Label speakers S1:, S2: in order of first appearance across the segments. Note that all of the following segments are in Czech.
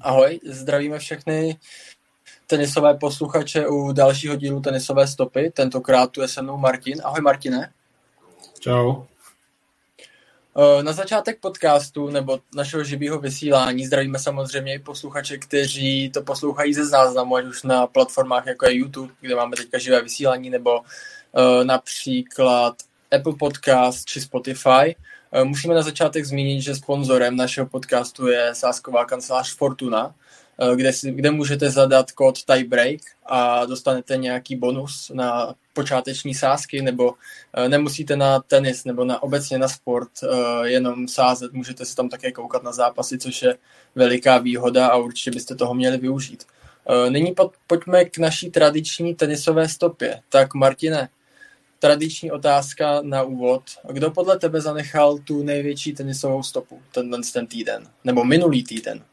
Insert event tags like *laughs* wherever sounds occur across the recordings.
S1: Ahoj, zdravíme všechny tenisové posluchače u dalšího dílu Tenisové stopy. Tentokrát tu je se mnou Martin. Ahoj Martine.
S2: Čau.
S1: Eh, na začátek podcastu nebo našeho živého vysílání zdravíme samozřejmě i posluchače, kteří to poslouchají ze záznamu, ať už na platformách jako je YouTube, kde máme teďka živé vysílání, nebo uh, například Apple Podcast či Spotify. Uh, musíme na začátek zmínit, že sponzorem našeho podcastu je sásková kancelář Fortuna, Eh, kde, si, kde můžete zadat kód tiebreak a dostanete nějaký bonus na počáteční sázky, nebo eh, nemusíte na tenis nebo na obecně na sport eh, jenom sázet, můžete se tam také koukat na zápasy, což je veliká výhoda a určitě byste toho měli využít. Nyní pojďme k naší tradiční tenisové stopě. Tak Martine, tradiční otázka na úvod. Kdo podle tebe zanechal tu největší tenisovou stopu ten, ten týden? Nebo minulý týden?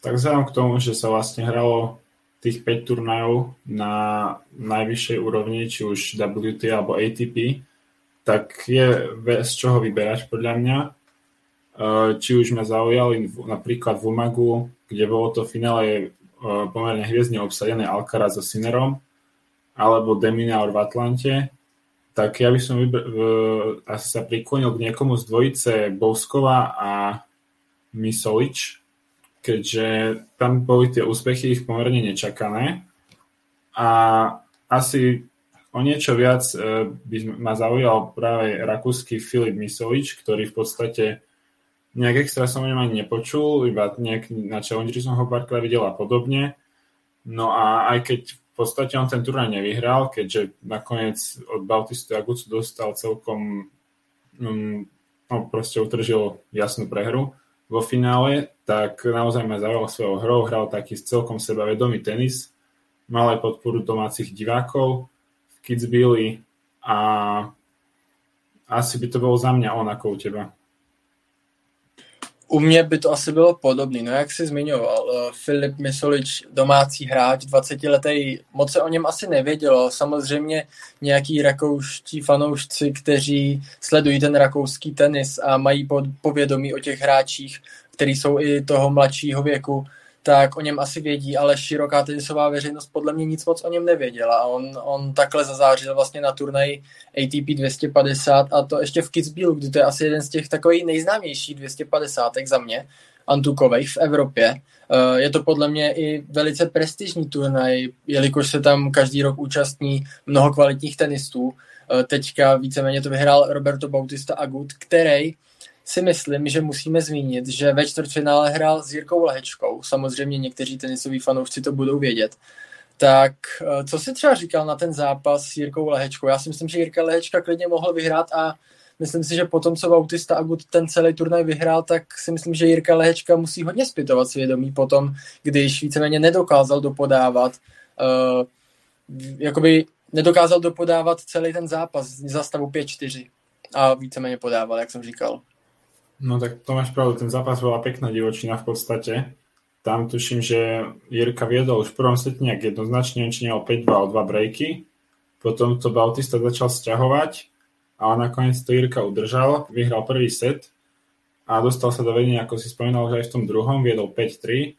S2: Tak vzhľadom k tomu, že sa vlastne hralo tých 5 turnajov na najvyššej úrovni, či už WT alebo ATP, tak je z čoho vyberať podľa mňa. E, či už ma zaujali napríklad v Umagu, kde bolo to finále e, pomerne hviezdne obsadené Alcaraz so Sinerom, alebo Deminaur v Atlante, tak ja by som vyber- asi sa priklonil k niekomu z dvojice Bouskova a Misolič, keďže tam boli tie úspechy ich pomerne nečakané a asi o niečo viac e, by ma zaujal práve rakúsky Filip Misolič, ktorý v podstate nejak extra som o ani nepočul, iba nejak na Challenger som ho párkrát videl a podobne. No a aj keď v podstate on ten turnaj nevyhral, keďže nakoniec od Bautistu Agucu dostal celkom um, no proste utržil jasnú prehru, vo finále, tak naozaj ma zaujal svojou hrou, hral taký celkom sebavedomý tenis, mal aj podporu domácich divákov v Kitzbüheli a asi by to bolo za mňa on ako u teba.
S1: U mě by to asi bylo podobné. No jak jsi zmiňoval, eh, Filip Misolič, domácí hráč, 20-letý, moc se o něm asi nevědělo. Samozřejmě nějaký rakouští fanoušci, kteří sledují ten rakouský tenis a mají povědomí o těch hráčích, kteří jsou i toho mladšího věku, tak o něm asi vědí, ale široká tenisová veřejnost podle mě nic moc o něm nevěděla. On, on takhle zazářil vlastně na turnaji ATP 250 a to ještě v Kitzbühelu, kdy to je asi jeden z těch takových nejznámějších 250 za mě, antukových v Evropě. Eh, je to podle mě i velice prestižní turnaj, jelikož se tam každý rok účastní mnoho kvalitních tenistů. Eh, teďka víceméně to vyhrál Roberto Bautista Agut, který si myslím, že musíme zmínit, že ve čtvrtfinále hrál s Jirkou Lehečkou. Samozřejmě někteří tenisoví fanoušci to budou vědět. Tak eh, co si třeba říkal na ten zápas s Jirkou Lehečkou? Já si myslím, že Jirka Lehečka klidně mohl vyhrát a myslím si, že potom, co Bautista Agut ten celý turnaj vyhrál, tak si myslím, že Jirka Lehečka musí hodně zpytovat svědomí potom, když víceméně nedokázal dopodávat uh, jakoby nedokázal dopodávat celý ten zápas za stavu 5-4 a víceméně podával, jak jsem říkal.
S2: No tak to máš pravdu, ten zápas bola pekná divočina v podstate. Tam tuším, že Jirka viedol už v prvom sete nejak jednoznačne, či o 5-2 o 2 breaky. Potom to Bautista začal sťahovať a nakoniec to Jirka udržal, vyhral prvý set a dostal sa do vedenia, ako si spomínal, že aj v tom druhom viedol 5-3.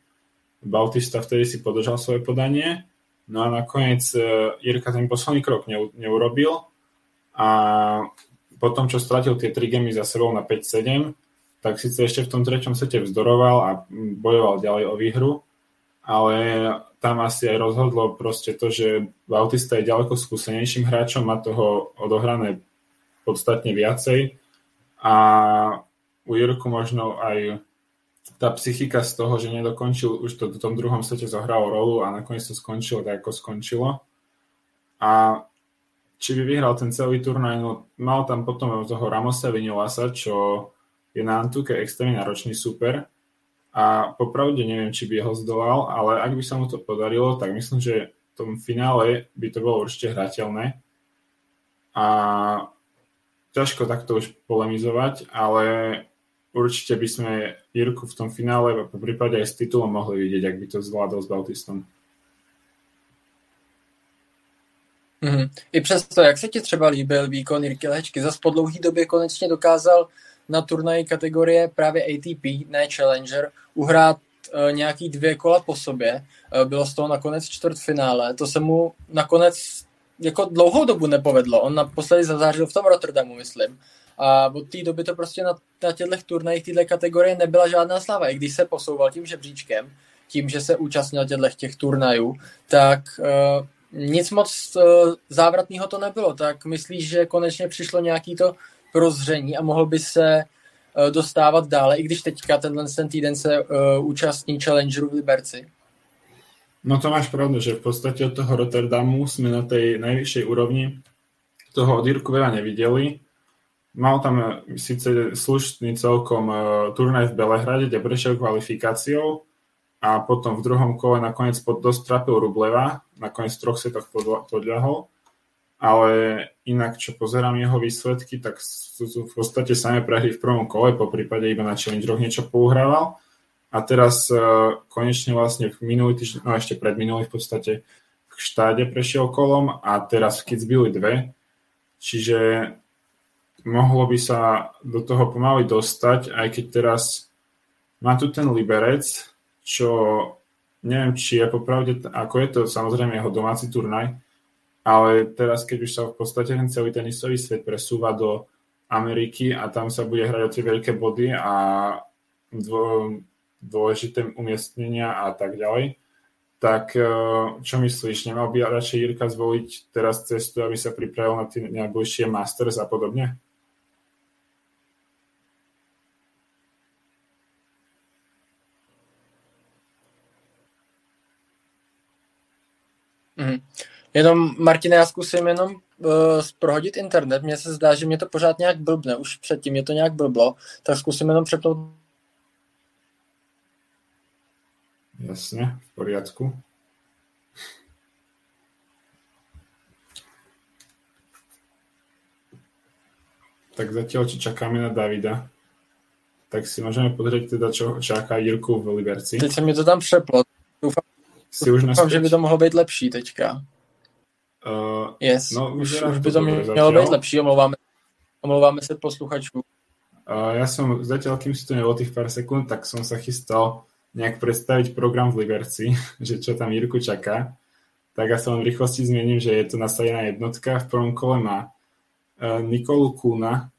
S2: Bautista vtedy si podržal svoje podanie, no a nakoniec e, Jirka ten posledný krok neurobil a potom, čo stratil tie 3 gemy za sebou na 5-7, tak síce ešte v tom treťom sete vzdoroval a bojoval ďalej o výhru, ale tam asi aj rozhodlo proste to, že Bautista je ďaleko skúsenejším hráčom, má toho odohrané podstatne viacej a u Jirku možno aj tá psychika z toho, že nedokončil, už to v tom druhom sete zohralo rolu a nakoniec to skončilo tak, ako skončilo. A či by vyhral ten celý turnaj, no mal tam potom toho Ramosa Vinilasa, čo je na Antuke extrémne náročný super a popravde neviem, či by ho zdolal, ale ak by sa mu to podarilo, tak myslím, že v tom finále by to bolo určite hrateľné a ťažko takto už polemizovať, ale určite by sme Jirku v tom finále po prípade aj s titulom mohli vidieť, ak by to zvládol s Bautistom.
S1: Mm-hmm. I přesto, jak se ti třeba líbil výkon Jirky Lehečky, zase po dlouhý době konečně dokázal na turnaji kategorie právě ATP, ne Challenger, uhrát uh, nějaký dvě kola po sobě. Uh, bylo z toho nakonec čtvrtfinále. To se mu nakonec jako dlouhou dobu nepovedlo. On naposledy zazářil v tom Rotterdamu, myslím. A od té doby to prostě na, na těchto turnajích této kategorie nebyla žádná sláva. I když se posouval tím žebříčkem, tím, že se účastnil těchto těch turnajů, tak uh, nic moc uh, závratného to nebylo. Tak myslíš, že konečně přišlo nějaký to prozření a mohl by se uh, dostávat dále, i když teďka tenhle ten týden se uh, účastní Challengeru v Liberci?
S2: No to máš pravdu, že v podstate od toho Rotterdamu sme na tej najvyššej úrovni toho od Jirku veľa nevideli. Mal tam e, síce slušný celkom turnaj v Belehrade, kde prešiel kvalifikáciou a potom v druhom kole nakoniec pod dosť trapil Rubleva, nakoniec troch setoch podľahol, ale inak, čo pozerám jeho výsledky, tak sú v podstate samé prehry v prvom kole, po prípade iba na Challengeroch niečo pouhrával a teraz uh, konečne vlastne v minulý týždeň, no ešte pred minulý v podstate v štáde prešiel kolom a teraz v Kitzbüheli dve. Čiže mohlo by sa do toho pomaly dostať, aj keď teraz má tu ten Liberec, čo neviem, či je popravde, ako je to samozrejme jeho domáci turnaj, ale teraz, keď už sa v podstate ten celý tenisový svet presúva do Ameriky a tam sa bude hrať o tie veľké body a dôležité umiestnenia a tak ďalej. Tak e, čo myslíš, nemal by radšej Jirka zvoliť teraz cestu, aby sa pripravil na tie najbližšie Masters a podobne?
S1: Mm. Jenom, Martine, já zkusím jenom uh, prohodit internet. Mně se zdá, že mě to pořád nějak blbne. Už předtím je to nějak blblo. Tak zkusím jenom přepnout
S2: Jasne, v poriadku. Tak zatiaľ, či čakáme na Davida, tak si môžeme pozrieť teda, čo čaká Jirku v Liberci.
S1: Teď se mi to tam přeplo. Doufám, si už doufám že by to mohlo být lepší teďka. Uh, yes, no, už, už by to mělo být lepší, omlouváme, omlouváme se posluchačů.
S2: Uh, ja som zatiaľ, kým si to nebolo tých pár sekúnd, tak som sa chystal nejak predstaviť program v Liberci, *laughs* že čo tam Jirku čaká, tak ja sa len v rýchlosti že je to nasadená jednotka. V prvom kole má uh, Nikolu Kuna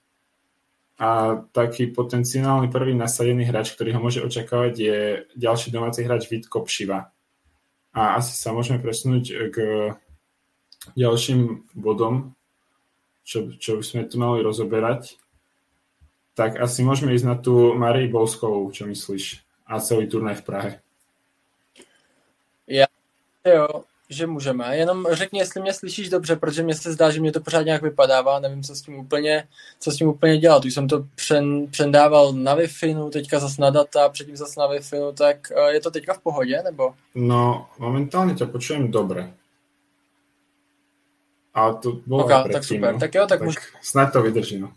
S2: a taký potenciálny prvý nasadený hráč, ktorý ho môže očakávať, je ďalší domáci hráč Vít Kopšiva. A asi sa môžeme presunúť k ďalším bodom, čo, čo by sme tu mali rozoberať. Tak asi môžeme ísť na tú Marii Bolskovú, čo myslíš? a celý turnaj v Prahe.
S1: Já, jo, že můžeme. Jenom řekni, jestli mě slyšíš dobře, protože mě se zdá, že mě to pořád nějak vypadává, nevím, co s tím úplně, co s tím úplně dělat. Už jsem to přen, přendával na wi teďka zase na data, předtím zase na wi tak eh, je to teďka v pohodě, nebo?
S2: No, momentálně tě počujem dobře. A to bylo
S1: okay, tak super. No. Tak jo, tak, tak můžu...
S2: Snad to vydrží, no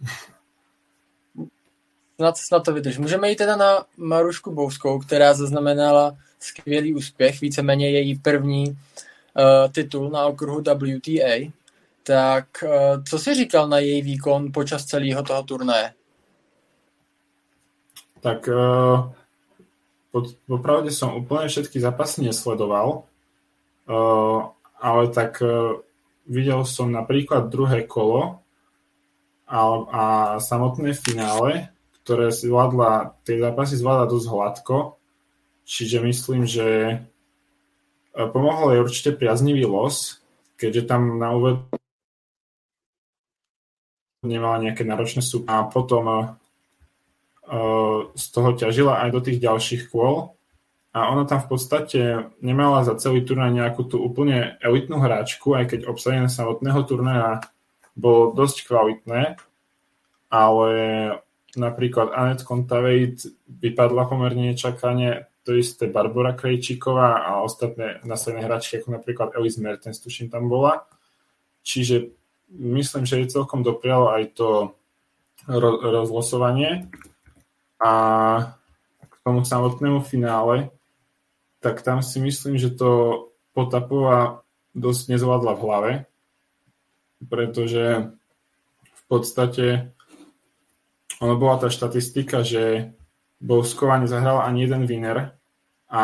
S1: snad, snad to vydrž. Můžeme jít teda na Marušku Bouskou, která zaznamenala skvělý úspěch, víceméně její první uh, titul na okruhu WTA. Tak uh, co jsi říkal na její výkon počas celého toho turnaje?
S2: Tak uh, pod, popravde som úplne všetky zápasy nesledoval, uh, ale tak uh, videl som napríklad druhé kolo a, a samotné finále ktoré zvládla, tie zápasy zvládla dosť hladko, čiže myslím, že e, pomohol jej určite priaznivý los, keďže tam na úvod nemala nejaké náročné sú a potom uh, z toho ťažila aj do tých ďalších kôl a ona tam v podstate nemala za celý turnaj nejakú tú úplne elitnú hráčku, aj keď obsadenie samotného turnaja bolo dosť kvalitné, ale napríklad Anet Kontaveit vypadla pomerne nečakane, to isté Barbara Krejčíková a ostatné následné hráčky, ako napríklad Elis Mertens, tuším tam bola. Čiže myslím, že je celkom doprialo aj to ro- rozlosovanie. A k tomu samotnému finále, tak tam si myslím, že to Potapova dosť nezvládla v hlave, pretože v podstate ono bola tá štatistika, že Bouskova nezahrala ani jeden winner a a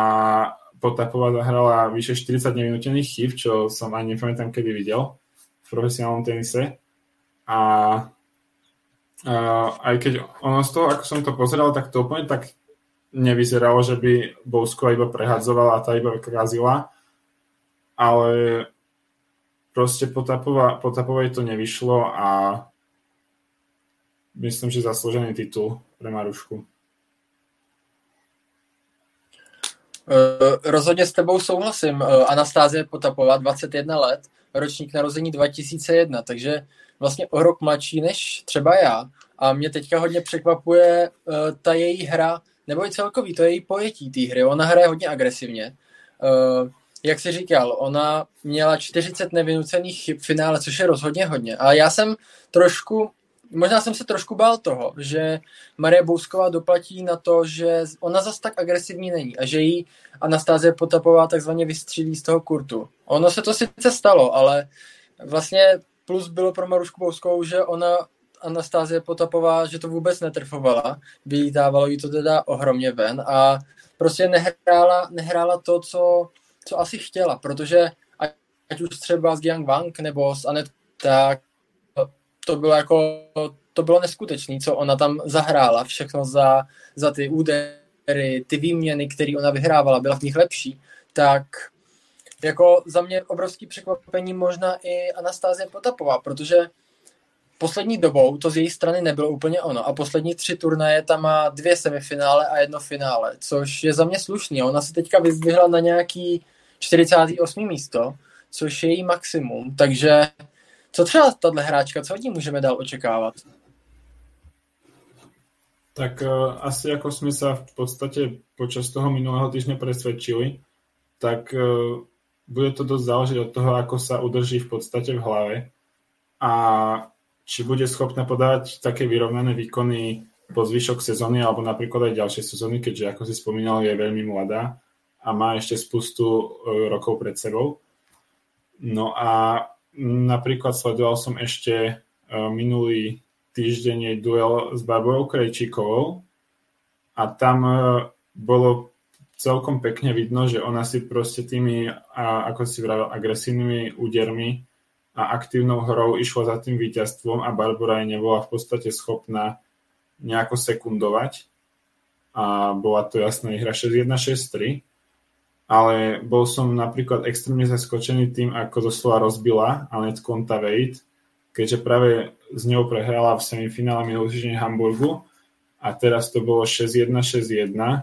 S2: Potapová zahrala vyše 40 nevynutených chyb, čo som ani nepamätám, kedy videl v profesionálnom tenise. A uh, aj keď ono z toho, ako som to pozeral, tak to úplne tak nevyzeralo, že by Bouskova iba prehadzovala a tá iba krazila, ale proste Potapova, Potapovej to nevyšlo a myslím, že zaslúžený titul pre Marušku.
S1: Uh, rozhodně s tebou souhlasím. Uh, Anastázie Potapová, 21 let, ročník narození 2001, takže vlastně o rok mladší než třeba já. A mě teďka hodně překvapuje uh, ta její hra, nebo i celkový, to její pojetí té hry. Ona hraje hodně agresivně. Uh, jak jsi říkal, ona měla 40 nevynucených chyb v finále, což je rozhodně hodně. A já jsem trošku možná jsem se trošku bál toho, že Marie Bousková doplatí na to, že ona zas tak agresivní není a že jí Anastázie Potapová takzvaně vystřílí z toho kurtu. Ono se to sice stalo, ale vlastně plus bylo pro Marušku Bouskovou, že ona Anastázie Potapová, že to vůbec netrfovala, vylítávalo jí to teda ohromně ven a prostě nehrála, nehrála to, co, co asi chtěla, protože ať už třeba s Giang Wang nebo s Anet, tak to bylo jako, to bylo neskutečné, co ona tam zahrála, všechno za, za ty údery, ty výměny, které ona vyhrávala, byla v nich lepší, tak jako za mě obrovský překvapení možná i Anastázie Potapová, protože poslední dobou to z její strany nebylo úplně ono a poslední tři turnaje tam má dvě semifinále a jedno finále, což je za mě slušný. Ona se teďka vyzdvihla na nějaký 48. místo, což je její maximum, takže co třeba tahle hráčka, co od ní můžeme dál očekávat?
S2: Tak uh, asi ako sme sa v podstate počas toho minulého týždňa presvedčili, tak uh, bude to dosť záležiť od toho, ako sa udrží v podstate v hlave a či bude schopná podávať také vyrovnané výkony po zvyšok sezóny alebo napríklad aj ďalšie sezóny, keďže ako si spomínal, je veľmi mladá a má ešte spustu uh, rokov pred sebou. No a Napríklad sledoval som ešte e, minulý týždeň duel s Barbarou Krejčíkovou a tam e, bolo celkom pekne vidno, že ona si proste tými, ako si vravil, agresívnymi údermi a aktívnou hrou išla za tým víťazstvom a Barbara jej nebola v podstate schopná nejako sekundovať. A bola to jasná hra 6-1, 6-3 ale bol som napríklad extrémne zaskočený tým, ako doslova rozbila Anet Kontaveit, keďže práve s ňou prehrala v semifinále minulý týždeň Hamburgu. A teraz to bolo 6-1, 6-1,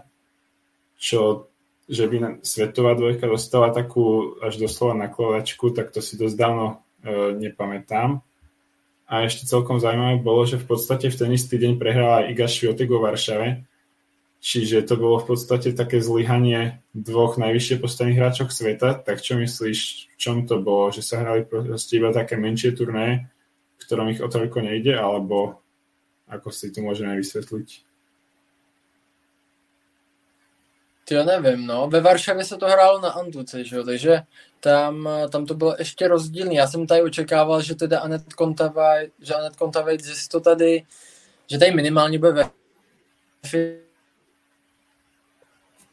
S2: čo že by svetová dvojka dostala takú až doslova nakladačku, tak to si dosť dávno nepamätám. A ešte celkom zaujímavé bolo, že v podstate v ten istý deň prehrala Iga Šviotek vo Varšave, Čiže to bolo v podstate také zlyhanie dvoch najvyššie postavených hráčov sveta. Tak čo myslíš, v čom to bolo? Že sa hrali proste iba také menšie turné, v ktorom ich o toľko nejde, alebo ako si to môžeme vysvetliť?
S1: Já nevím, no. Ve Varšavě se to hrálo na Antuce, že jo? takže tam, tam to bylo ještě rozdílný. Já jsem tady očekával, že teda Anet Kontavej, že Anet Kontavej, že to tady, že tady minimálně bude ve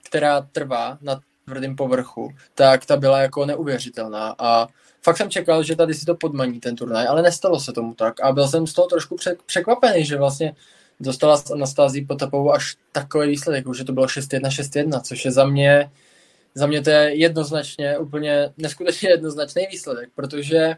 S1: která trvá na tvrdém povrchu, tak ta byla jako neuvěřitelná a fakt jsem čekal, že tady si to podmaní ten turnaj, ale nestalo se tomu tak a byl jsem z toho trošku překvapený, že vlastně dostala s Anastází Potapovou až takový výsledek, že to bylo 6-1, 6-1, což je za mě, za mě to je jednoznačně, úplně neskutečně jednoznačný výsledek, protože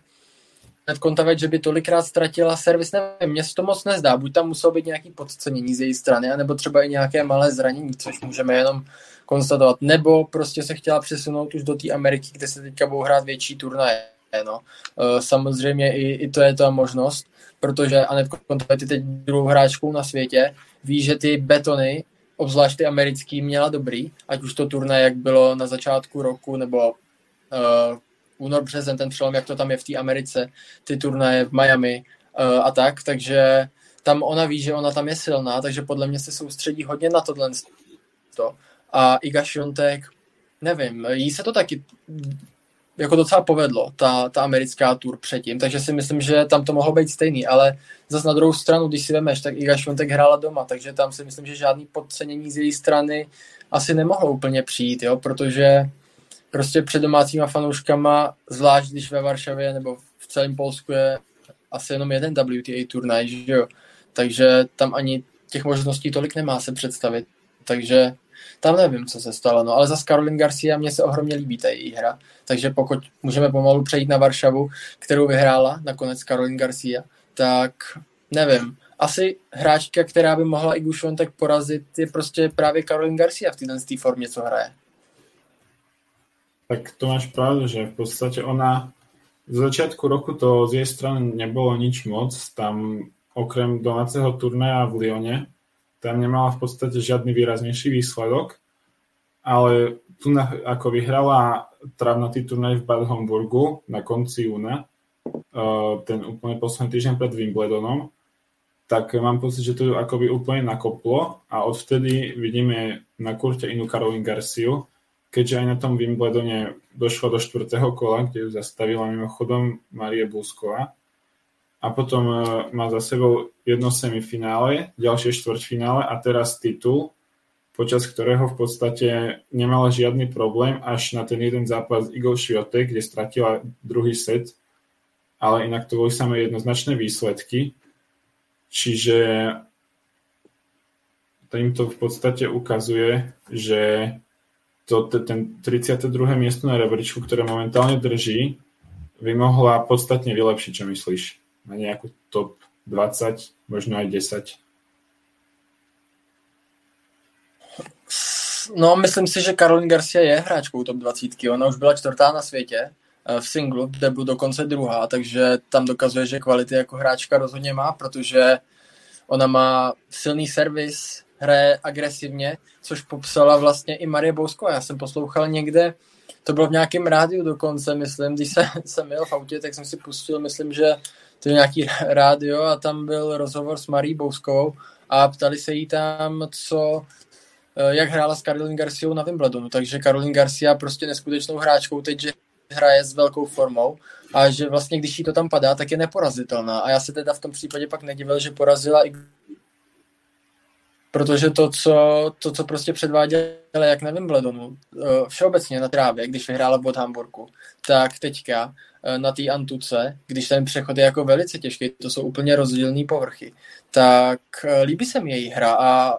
S1: Hned Kontaveč, že by tolikrát ztratila servis, nevím, mně se to moc nezdá, buď tam muselo být nějaký podcenění z její strany, anebo třeba i nějaké malé zranění, což můžeme jenom konstatovat, nebo prostě se chtěla přesunout už do té Ameriky, kde se teďka budou hrát větší turnaje. No. E, samozřejmě i, i to je ta možnost, protože Anet Kontaveit je teď druhou hráčkou na světě, ví, že ty betony, obzvlášť ty americký, měla dobrý, ať už to turnaje, jak bylo na začátku roku, nebo uh, únor, březen, ten přelom, jak to tam je v té Americe, ty turnaje v Miami uh, a tak, takže tam ona ví, že ona tam je silná, takže podle mě se soustředí hodně na tohle. A Iga Šiontek, nevím, jí se to taky jako docela povedlo, ta, ta americká tour předtím, takže si myslím, že tam to mohlo být stejný, ale zase na druhou stranu, když si vemeš, tak Iga Šventek hrála doma, takže tam si myslím, že žádný podcenění z její strany asi nemohlo úplně přijít, jo, protože prostě před domácíma fanouškama, zvlášť když ve Varšavě nebo v celém Polsku je asi jenom jeden WTA turnaj, že jo, takže tam ani těch možností tolik nemá se představit, takže tam nevím, co se stalo, no, ale za Karolin Garcia mě se ohromně líbí ta její hra, takže pokud můžeme pomalu přejít na Varšavu, kterou vyhrála nakonec Karolin Garcia, tak nevím, asi hráčka, která by mohla i tak porazit, je prostě právě Karolin Garcia v této formě, co hraje.
S2: Tak to máš pravdu, že v podstatě ona z začiatku roku to z jej strany nebolo nič moc, tam okrem domáceho turnaja v Lyone tam nemala v podstate žiadny výraznejší výsledok, ale tu na, ako vyhrala travnatý turnaj v Bad Homburgu na konci júna, uh, ten úplne posledný týždeň pred Wimbledonom, tak mám pocit, že to akoby úplne nakoplo a odvtedy vidíme na kurte inú Karolín Garciu, keďže aj na tom Wimbledone došlo do štvrtého kola, kde ju zastavila mimochodom Marie Busková a potom uh, má za sebou jedno semifinále, ďalšie štvrťfinále a teraz titul, počas ktorého v podstate nemala žiadny problém až na ten jeden zápas Igor Šviotek, kde stratila druhý set, ale inak to boli samé jednoznačné výsledky. Čiže im to v podstate ukazuje, že to, ten 32. miesto na rebríčku, ktoré momentálne drží, by mohla podstatne vylepšiť, čo myslíš? Na nejakú top 20, možno aj 10?
S1: No, myslím si, že Karolina Garcia je hráčkou top 20. Ona už byla čtvrtá na světě eh, v singlu, kde byl dokonce druhá, takže tam dokazuje, že kvality jako hráčka rozhodně má, protože ona má silný servis, hraje agresivně, což popsala vlastně i Marie Bousko. Já jsem poslouchal někde, to bylo v nějakém rádiu dokonce, myslím, když jsem, *laughs* jsem jel v autě, tak jsem si pustil, myslím, že to je nějaký *laughs* rádio a tam byl rozhovor s Marí Bouskovou a ptali se jí tam, co, eh, jak hrála s Karolín Garciou na Wimbledonu, takže Karolín Garcia prostě neskutečnou hráčkou teď, že hraje s velkou formou a že vlastně, když jí to tam padá, tak je neporazitelná. A já se teda v tom případě pak nedivil, že porazila i protože to, co, to, co prostě předváděla jak na Wimbledonu, eh, všeobecně na trávě, když vyhrála od Hamburgu, tak teďka na té Antuce, když ten přechod je jako velice těžký, to jsou úplně rozdílné povrchy, tak eh, líbí se mi její hra a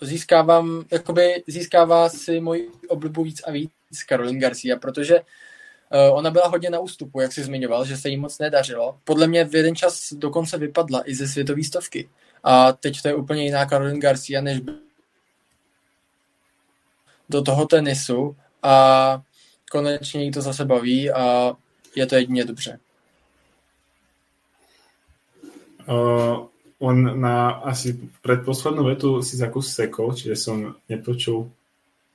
S1: získávám, jakoby získává si moji oblibu víc a víc Karolin Garcia, protože ona byla hodně na ústupu, jak si zmiňoval, že se jí moc nedařilo. Podle mě v jeden čas dokonce vypadla i ze světové stovky. A teď to je úplně jiná Karolin Garcia, než do toho tenisu a konečně jí to zase baví a je to jedině dobře.
S2: Uh, on na asi predposlednú vetu si zakus sekol, čiže som nepočul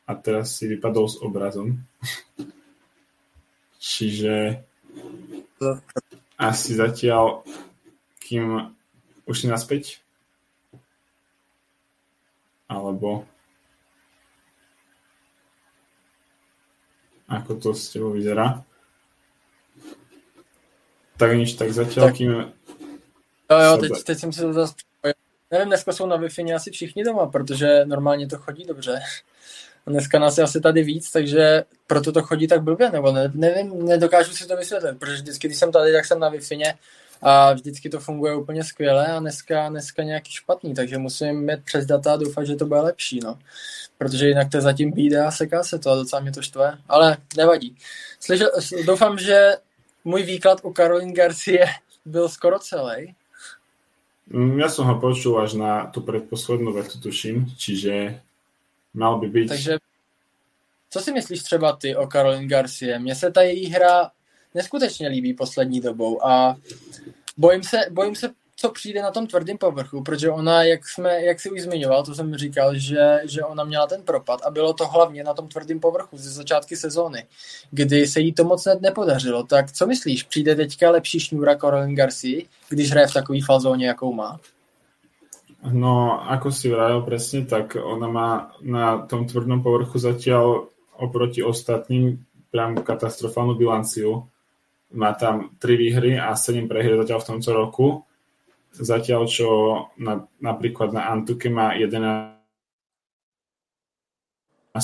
S2: a teraz si vypadol s obrazom. *laughs* čiže asi zatiaľ, kým už si naspäť? alebo ako to s tebou vyzerá. Tak nič, tak zatiaľ, tak. kým...
S1: Jo, jo, teď, teď jsem si to zase... Nevím, dneska jsou na wi asi všichni doma, protože normálně to chodí dobře. Dneska nás je asi tady víc, takže proto to chodí tak blbě, nebo ne, nevím, nedokážu si to vysvětlit, protože vždycky, když jsem tady, tak jsem na wi a vždycky to funguje úplně skvěle a dneska, dneska nějaký špatný, takže musím mít přes data a doufat, že to bude lepší, no. Protože jinak to zatím bíde a seká se to a docela mě to štve, ale nevadí. Slyšel, doufám, že můj výklad o Karolín Garcie byl skoro celý.
S2: Mm, ja som ho počul až na tu predposlednú vetu, tuším, čiže mal by byť...
S1: Takže co si myslíš třeba ty o Karolín Garcie? Mně se ta její hra neskutečně líbí poslední dobou a bojím se, bojím se, co přijde na tom tvrdém povrchu, protože ona, jak, jsme, jak si už zmiňoval, to jsem říkal, že, že ona měla ten propad a bylo to hlavně na tom tvrdém povrchu ze začátky sezóny, kdy se jí to moc nepodařilo. Tak co myslíš, přijde teďka lepší šňůra Caroline Garcia, když hraje v takové fazóně, jakou má?
S2: No, ako si vravil presne, tak ona má na tom tvrdnom povrchu zatiaľ oproti ostatným priam katastrofálnu bilanciu. Má tam 3 výhry a 7 prehier zatiaľ v tomto roku. Zatiaľ, čo na, napríklad na Antuke má 11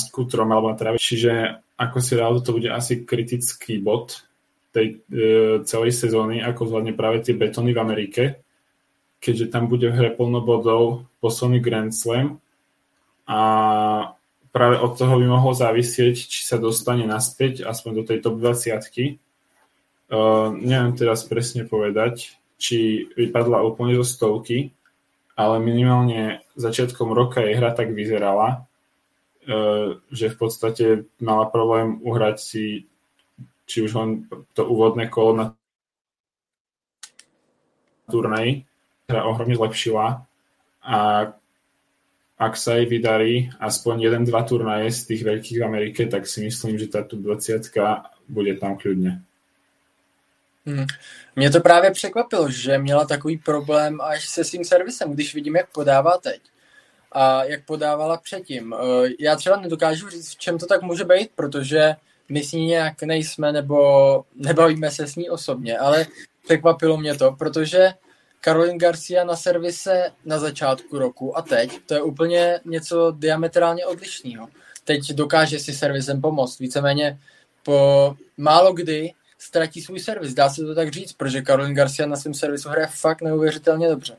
S2: kutrom alebo na tráve. Čiže ako si rád, to bude asi kritický bod tej e, celej sezóny, ako zvládne práve tie betony v Amerike, keďže tam bude v hre plno bodov posledný Grand Slam a práve od toho by mohlo závisieť, či sa dostane naspäť, aspoň do tej top 20 Uh, neviem teraz presne povedať, či vypadla úplne zo stovky, ale minimálne začiatkom roka jej hra tak vyzerala, uh, že v podstate mala problém uhrať si či už len to úvodné kolo na turnej, ktorá ohromne zlepšila a ak sa jej vydarí aspoň jeden, dva turnaje z tých veľkých v Amerike, tak si myslím, že táto 20 bude tam kľudne.
S1: Hmm. Mě to právě překvapilo, že měla takový problém až se svým servisem, když vidím, jak podává teď a jak podávala předtím. Eh, já třeba nedokážu říct, v čem to tak může být, protože my s ní nějak nejsme nebo nebavíme se s ní osobně, ale překvapilo mě to, protože Caroline Garcia na servise na začátku roku a teď, to je úplně něco diametrálně odlišného. Teď dokáže si servisem pomoct. Víceméně po málo kdy ztratí svůj servis, dá se to tak říct, protože Caroline Garcia na svém servisu hraje fakt neuvěřitelně dobře.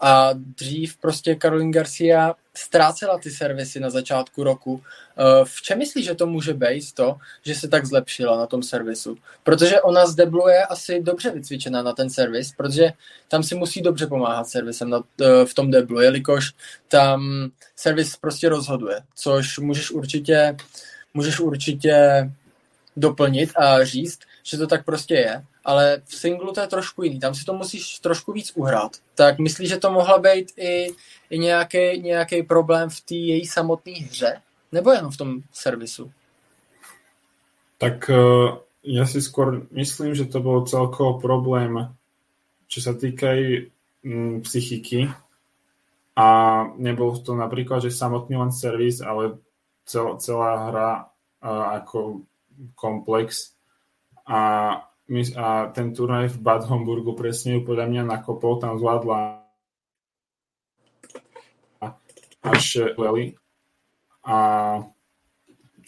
S1: A dřív prostě Caroline Garcia ztrácela ty servisy na začátku roku. Eh, v čem myslíš, že to může být to, že se tak zlepšila na tom servisu? Protože ona z Deblu je asi dobře vycvičená na ten servis, protože tam si musí dobře pomáhat servisem na, eh, v tom Deblu, jelikož tam servis prostě rozhoduje, což můžeš určitě, můžeš určitě doplnit a říct, že to tak prostě je ale v singlu to je trošku jiný, tam si to musíš trošku víc uhrát. Tak myslíš, že to mohla být i, i nějaký, nějaký problém v té její samotné hře? Nebo jenom v tom servisu?
S2: Tak uh, ja si skôr myslím, že to bol celkovo problém, čo sa týka aj mm, psychiky. A nebol to napríklad, že samotný len servis, ale cel, celá hra uh, ako komplex. A a ten turnaj v Bad Homburgu presne ju podľa mňa nakopol, tam zvládla. Až Lely a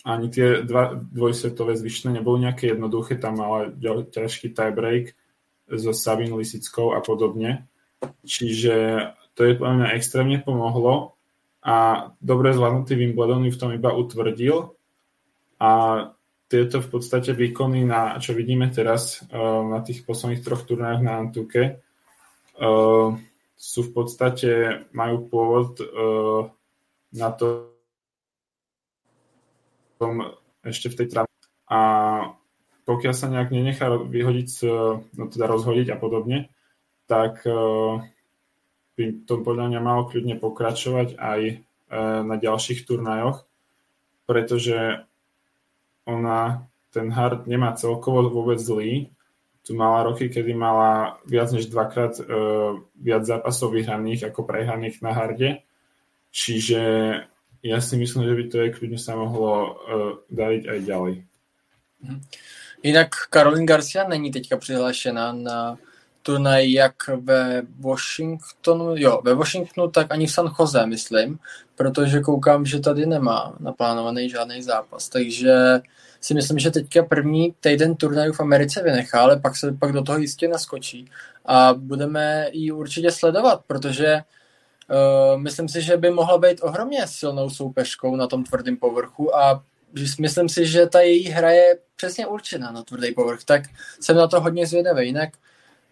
S2: ani tie dva dvojsvetové zvyšné neboli nejaké jednoduché, tam mala ťažký tiebreak so Sabin Lisickou a podobne. Čiže to je podľa mňa extrémne pomohlo a dobre zvládnutý Wimbledon ju v tom iba utvrdil. A tieto v podstate výkony, na, čo vidíme teraz uh, na tých posledných troch turnajoch na Antuke, uh, sú v podstate, majú pôvod uh, na to tom, ešte v tej tráve. A pokiaľ sa nejak nenechá vyhodiť, no teda rozhodiť a podobne, tak by to podľa mňa malo kľudne pokračovať aj na ďalších turnajoch, pretože ona ten hard nemá celkovo vôbec zlý. Tu mala roky, kedy mala viac než dvakrát uh, viac zápasov vyhraných ako prehraných na harde. Čiže ja si myslím, že by to je kľudne sa mohlo uh, dariť aj ďalej.
S1: Mhm. Jinak Karolín Garcia není teďka přihlášená na turnaj jak ve Washingtonu, jo, ve Washingtonu, tak ani v San Jose, myslím, protože koukám, že tady nemá naplánovaný žádný zápas, takže si myslím, že teďka první týden turnajů v Americe vynechá, ale pak se pak do toho jistě naskočí a budeme ji určitě sledovat, protože uh, myslím si, že by mohla být ohromně silnou soupeřkou na tom tvrdém povrchu a myslím si, že ta její hra je přesně určená na tvrdý povrch, tak jsem na to hodně zvědavý. Jinak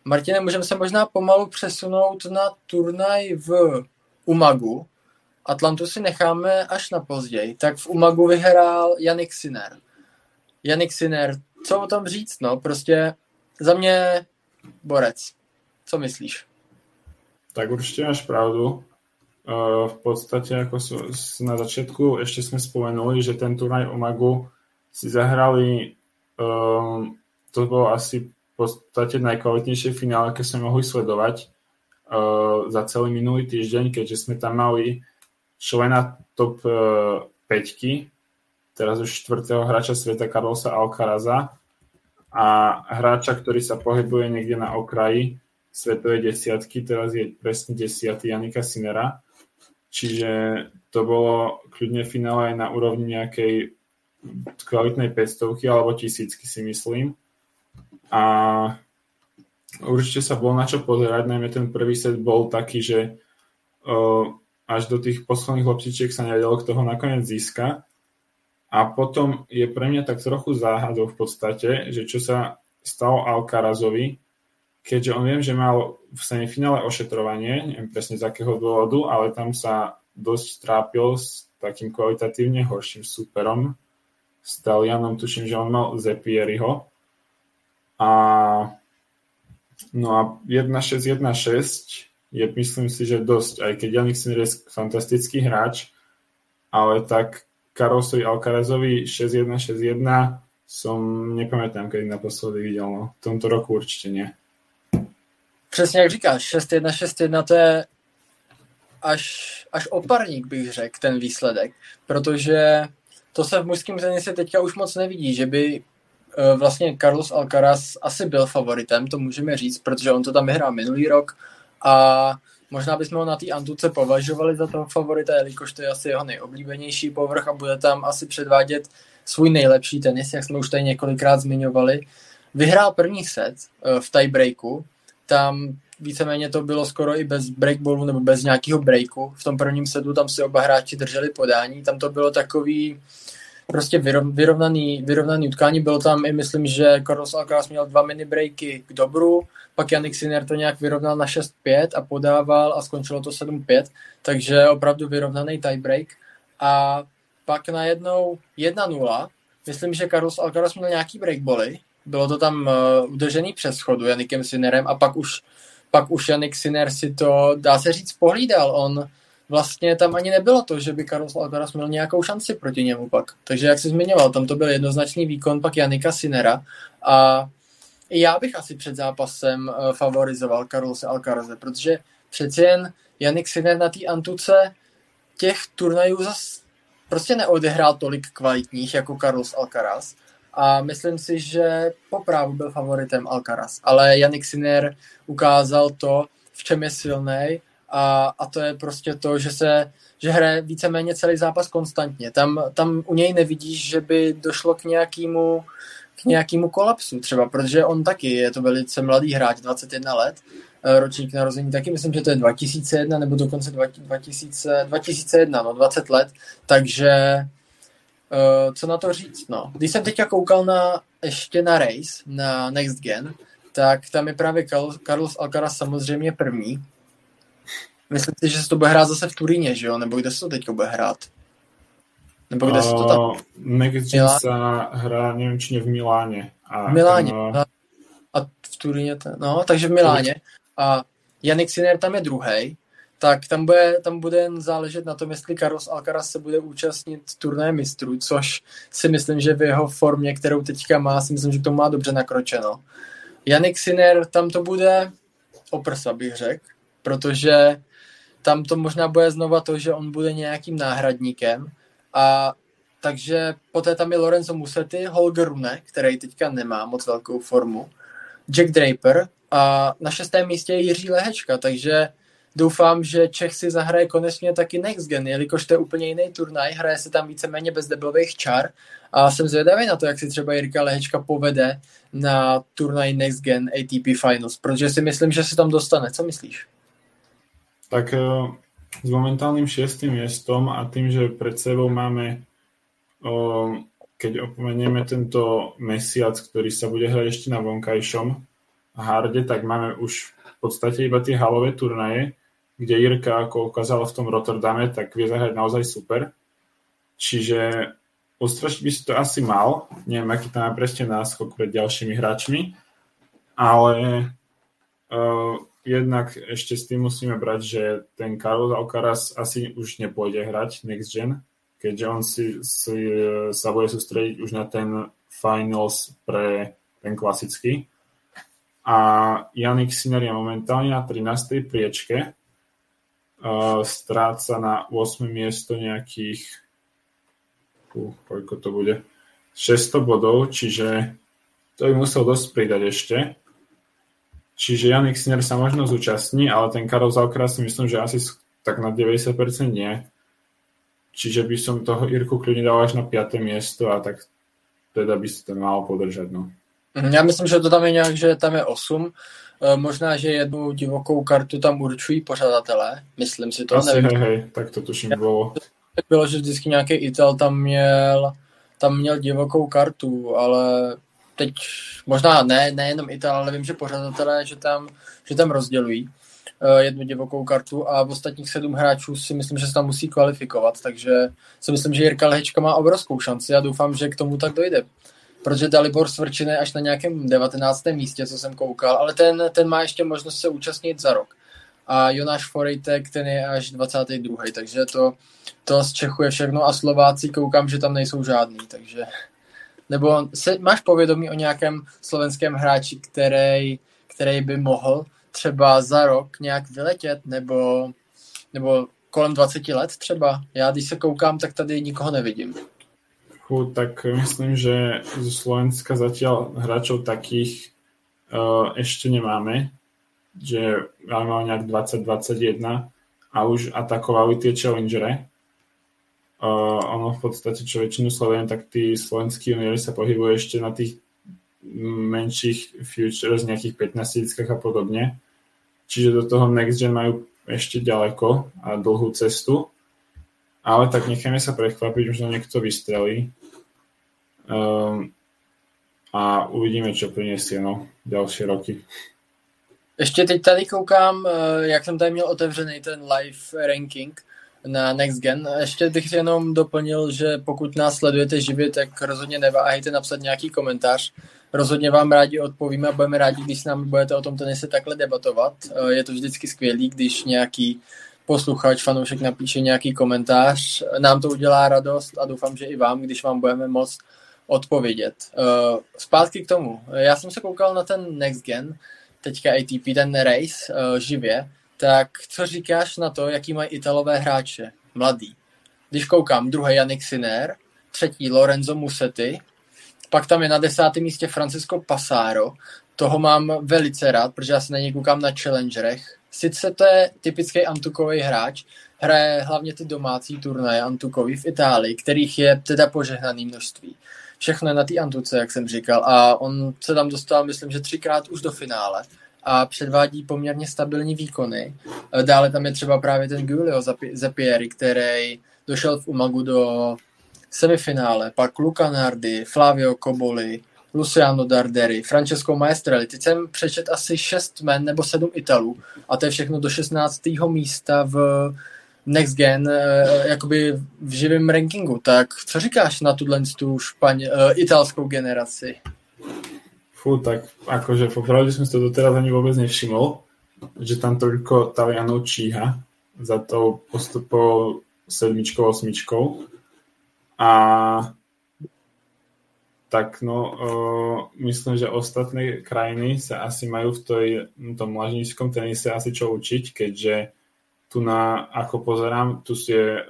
S1: Martine, můžeme se možná pomalu přesunout na turnaj v Umagu. Atlantu si necháme až na později. Tak v Umagu vyhrál Janik Sinner. Janik Sinner, co o tom říct, no, prostě za mě borec. Co myslíš?
S2: Tak určite máš pravdu. Uh, v podstate, ako sú, na začiatku ešte sme spomenuli, že ten turnaj Umagu si zahrali, um, to bolo asi podstate najkvalitnejšie finále, aké sme mohli sledovať uh, za celý minulý týždeň, keďže sme tam mali člena top uh, 5 teraz už čtvrtého hráča sveta Carlosa Alcaraza a hráča, ktorý sa pohybuje niekde na okraji svetovej desiatky, teraz je presne desiatý Janika Sinera. Čiže to bolo kľudne finále aj na úrovni nejakej kvalitnej 500 alebo tisícky si myslím. A určite sa bolo na čo pozerať, najmä ten prvý set bol taký, že až do tých posledných loptičiek sa nevedelo, kto ho nakoniec získa. A potom je pre mňa tak trochu záhadou v podstate, že čo sa stalo Alcarazovi, keďže on viem, že mal v semifinále ošetrovanie, neviem presne z akého dôvodu, ale tam sa dosť trápil s takým kvalitatívne horším superom, s Talianom, tuším, že on mal Zepieriho. A no a 1-6, 1-6 je myslím si, že dosť, aj keď Janik Sinner je fantastický hráč, ale tak Karlosovi Alcarazovi 6-1, 6-1 som nepamätám, kedy naposledy viděl. No. V tomto roku určitě ne.
S1: Přesně jak říkáš, 6-1, 6-1 to je až, až oparník, bych řekl, ten výsledek. Protože to se v mužském tenise teďka už moc nevidí, že by vlastně Carlos Alcaraz asi byl favoritem, to můžeme říct, protože on to tam vyhrál minulý rok a Možná bychom ho na té Antuce považovali za toho favorita, jelikož to je asi jeho nejoblíbenější povrch a bude tam asi předvádět svůj nejlepší tenis, jak jsme už tady několikrát zmiňovali. Vyhrál první set eh, v tiebreaku, tam víceméně to bylo skoro i bez breakballu nebo bez nějakého breaku. V tom prvním setu tam si oba hráči drželi podání, tam to bylo takový prostě vyrovnaný, vyrovnaný utkání. Bylo tam i, myslím, že Carlos Alcaraz měl dva mini breaky k dobru, pak Janik Sinner to nějak vyrovnal na 6-5 a podával a skončilo to 7-5, takže opravdu vyrovnaný tiebreak. A pak najednou 1-0, myslím, že Carlos Alcaraz měl nějaký breakboly, bylo to tam uh, udržený přes schodu Janikem Sinnerem a pak už, pak už Janik Sinner si to, dá se říct, pohlídal. On vlastně tam ani nebylo to, že by Carlos Alcaraz měl nějakou šanci proti němu pak. Takže jak jsi zmiňoval, tam to byl jednoznačný výkon pak Janika Sinera. A já bych asi před zápasem uh, favorizoval Carlose Alcaraze, protože přeci jen Janik Sinner na té Antuce těch turnajů zas prostě neodehrál tolik kvalitních jako Carlos Alcaraz. A myslím si, že poprávu byl favoritem Alcaraz, ale Janik Sinner ukázal to, v čem je silný a, a to je prostě to, že se že hraje víceméně celý zápas konstantně. Tam, tam u něj nevidíš, že by došlo k nějakému k nějakému kolapsu třeba, protože on taky je to velice mladý hráč, 21 let, eh, ročník narození taky, myslím, že to je 2001 nebo dokonce 2000, 2001, no 20 let, takže uh, co na to říct, no. Když jsem teďka koukal na, ještě na race, na Next Gen, tak tam je právě Carlos Alcaraz samozřejmě první, Myslím si, že se to bude hrát zase v Turíně, že jo? Nebo kde se to teď bude hrát?
S2: Nebo kde uh, se to tam... Next se hrá, nevím, či v Miláně.
S1: A v Miláně. Tam... No. A v Turíně, to... no, takže v Miláně. A Janik Sinner tam je druhý, tak tam bude, tam bude jen záležet na tom, jestli Carlos Alcaraz se bude účastnit turnaje mistrů, což si myslím, že v jeho formě, kterou teďka má, si myslím, že to má dobře nakročeno. Janik Sinner, tam to bude oprsa, bych řekl, protože tam to možná bude znova to, že on bude nějakým náhradníkem a takže poté tam je Lorenzo Musetti, Holger Rune, který teďka nemá moc velkou formu, Jack Draper a na šestém místě je Jiří Lehečka, takže doufám, že Čech si zahraje konečně taky Next Gen, jelikož to je úplně jiný turnaj, hraje se tam víceméně bez deblových čar a jsem zvědavý na to, jak si třeba Jirka Lehečka povede na turnaj Next Gen ATP Finals, protože si myslím, že se tam dostane. Co myslíš?
S2: Tak e, s momentálnym šiestým miestom a tým, že pred sebou máme, keď opomenieme tento mesiac, ktorý sa bude hrať ešte na vonkajšom harde, tak máme už v podstate iba tie halové turnaje, kde Jirka, ako ukázala v tom Rotterdame, tak vie zahrať naozaj super. Čiže ustrašiť by si to asi mal. Neviem, aký tam má presne náskok pred ďalšími hráčmi, ale uh, jednak ešte s tým musíme brať, že ten Carlos Alcaraz asi už nepôjde hrať Next Gen, keďže on si, si sa bude sústrediť už na ten finals pre ten klasický. A Janik Sinner je momentálne na 13. priečke. Uh, stráca na 8. miesto nejakých uh, koľko to bude, 600 bodov, čiže to by musel dosť pridať ešte. Čiže Janik Sinner sa možno zúčastní, ale ten Karol Zalkra si myslím, že asi tak na 90% nie. Čiže by som toho Irku kľudne dal až na 5. miesto a tak teda by si to malo podržať. No.
S1: Mhm, já myslím, že to tam je nějak, že tam je 8. E, možná, že jednu divokou kartu tam určují pořadatelé. Myslím si to,
S2: Asi, nevím. Hej, hej, tak to tuším bylo.
S1: Bylo, že vždycky nějaký Ital tam měl, tam měl divokou kartu, ale teď možná ne, nejenom Ital, ale vím, že pořadatelé, že tam, že tam rozdělují uh, jednu divokou kartu a v ostatních sedm hráčů si myslím, že se tam musí kvalifikovat, takže si myslím, že Jirka Lehečka má obrovskou šanci a doufám, že k tomu tak dojde. Protože Dalibor Svrčin je až na nějakém 19. místě, co jsem koukal, ale ten, ten má ještě možnost se účastnit za rok. A Jonáš Forejtek, ten je až 22. Takže to, to z Čechu je všechno a Slováci koukám, že tam nejsou žádný, takže nebo se, máš povědomí o nějakém slovenském hráči, který, který by mohl třeba za rok nějak vyletět, nebo, nebo kolem 20 let třeba? Já když se koukám, tak tady nikoho nevidím.
S2: Fú, tak myslím, že zo Slovenska zatiaľ hráčov takých uh, nemáme, že máme nejak 20-21 a už atakovali tie challengere Uh, ono v podstate, čo väčšinu sledujem, tak tí slovenskí juniori sa pohybujú ešte na tých menších futures, nejakých 15 tisíckach a podobne. Čiže do toho Next Gen majú ešte ďaleko a dlhú cestu. Ale tak necháme sa prekvapiť, možno niekto vystrelí. Um, a uvidíme, čo prinesie no, ďalšie roky.
S1: Ještě teď tady koukám, eh, jak jsem tady měl otevřený ten live ranking, na Next Gen. Ještě bych jenom doplnil, že pokud nás sledujete živě, tak rozhodně neváhejte napsat nějaký komentář. Rozhodně vám rádi odpovíme a budeme rádi, když s námi budete o tom tenise takhle debatovat. Je to vždycky skvělý, když nějaký posluchač, fanoušek napíše nějaký komentář. Nám to udělá radost a doufám, že i vám, když vám budeme moc odpovědět. Zpátky k tomu. Já jsem se koukal na ten Next Gen, teďka ATP, ten race živě tak co říkáš na to, jaký mají Italové hráče? Mladý. Když koukám, druhý Janik Sinner, třetí Lorenzo Musetti, pak tam je na desátém místě Francisco Passaro, toho mám velice rád, protože já se na něj koukám na challengerech. Sice to je typický antukový hráč, hraje hlavně ty domácí turnaje antukový v Itálii, kterých je teda požehnaný množství. Všechno je na té antuce, jak jsem říkal, a on se tam dostal, myslím, že třikrát už do finále a předvádí poměrně stabilní výkony. E, dále tam je třeba právě ten Giulio Zapieri, který došel v Umagu do semifinále, pak Luca Nardi, Flavio Coboli, Luciano Darderi, Francesco Maestrelli. Teď jsem přečet asi šest men nebo sedm Italů a to je všechno do 16. místa v Next Gen, e, jakoby v živém rankingu. Tak co říkáš na tuhle tu španě, e, italskou generaci?
S2: Fú, tak akože popravde som si to doteraz ani vôbec nevšimol, že tam toľko Talianov číha za tou postupou sedmičkou, osmičkou. A tak no, uh, myslím, že ostatné krajiny sa asi majú v tej, tom lažníčskom tenise asi čo učiť, keďže tu na, ako pozerám, tu je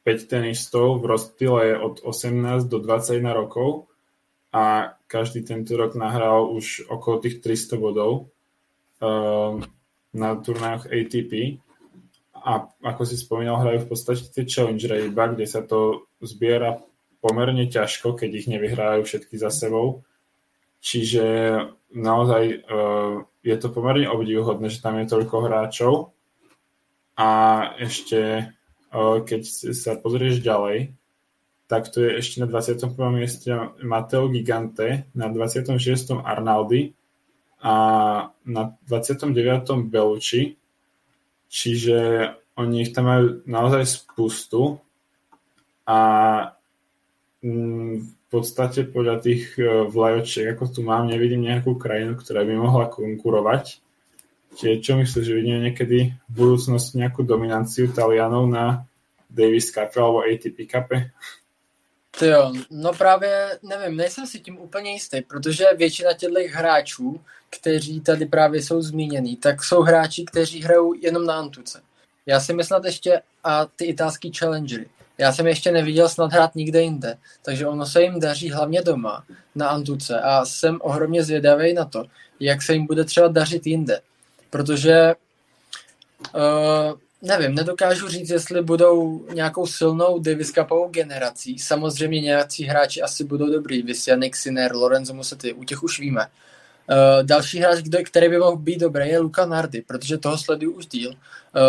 S2: 5 tenistov v rozptyle od 18 do 21 rokov a každý tento rok nahral už okolo tých 300 bodov uh, na turnajoch ATP a ako si spomínal, hrajú v podstate tie Challenger iba, kde sa to zbiera pomerne ťažko, keď ich nevyhrajú všetky za sebou. Čiže naozaj uh, je to pomerne obdivuhodné, že tam je toľko hráčov a ešte uh, keď sa pozrieš ďalej, tak to je ešte na 21. mieste Mateo Gigante, na 26. Arnaldi a na 29. Belucci. Čiže oni ich tam majú naozaj spustu a mm, v podstate podľa tých e, vlajočiek, ako tu mám, nevidím nejakú krajinu, ktorá by mohla konkurovať. Čiže čo myslíš, že vidíme niekedy v budúcnosti nejakú dominanciu Talianov na Davis Cup alebo ATP Cup?
S1: Ty jo, no právě nevím, nejsem si tím úplně jistý, protože většina těchto hráčů, kteří tady právě jsou zmíněni, tak jsou hráči, kteří hrajou jenom na Antuce. Já si myslím ještě, a ty italský challengery, Já jsem ještě neviděl snad hrát nikde jinde, takže ono se jim daří hlavně doma, na Antuce a jsem ohromně zvědavý na to, jak se jim bude třeba dařit jinde. Protože uh, nevím, nedokážu říct, jestli budou nějakou silnou Davis Cupovou generací. Samozřejmě nějací hráči asi budou dobrý, Vys, Janik Sinner, Lorenzo Musetti, u těch už víme. Uh, další hráč, který by mohl být dobrý, je Luka Nardy, protože toho sleduju už díl. Uh,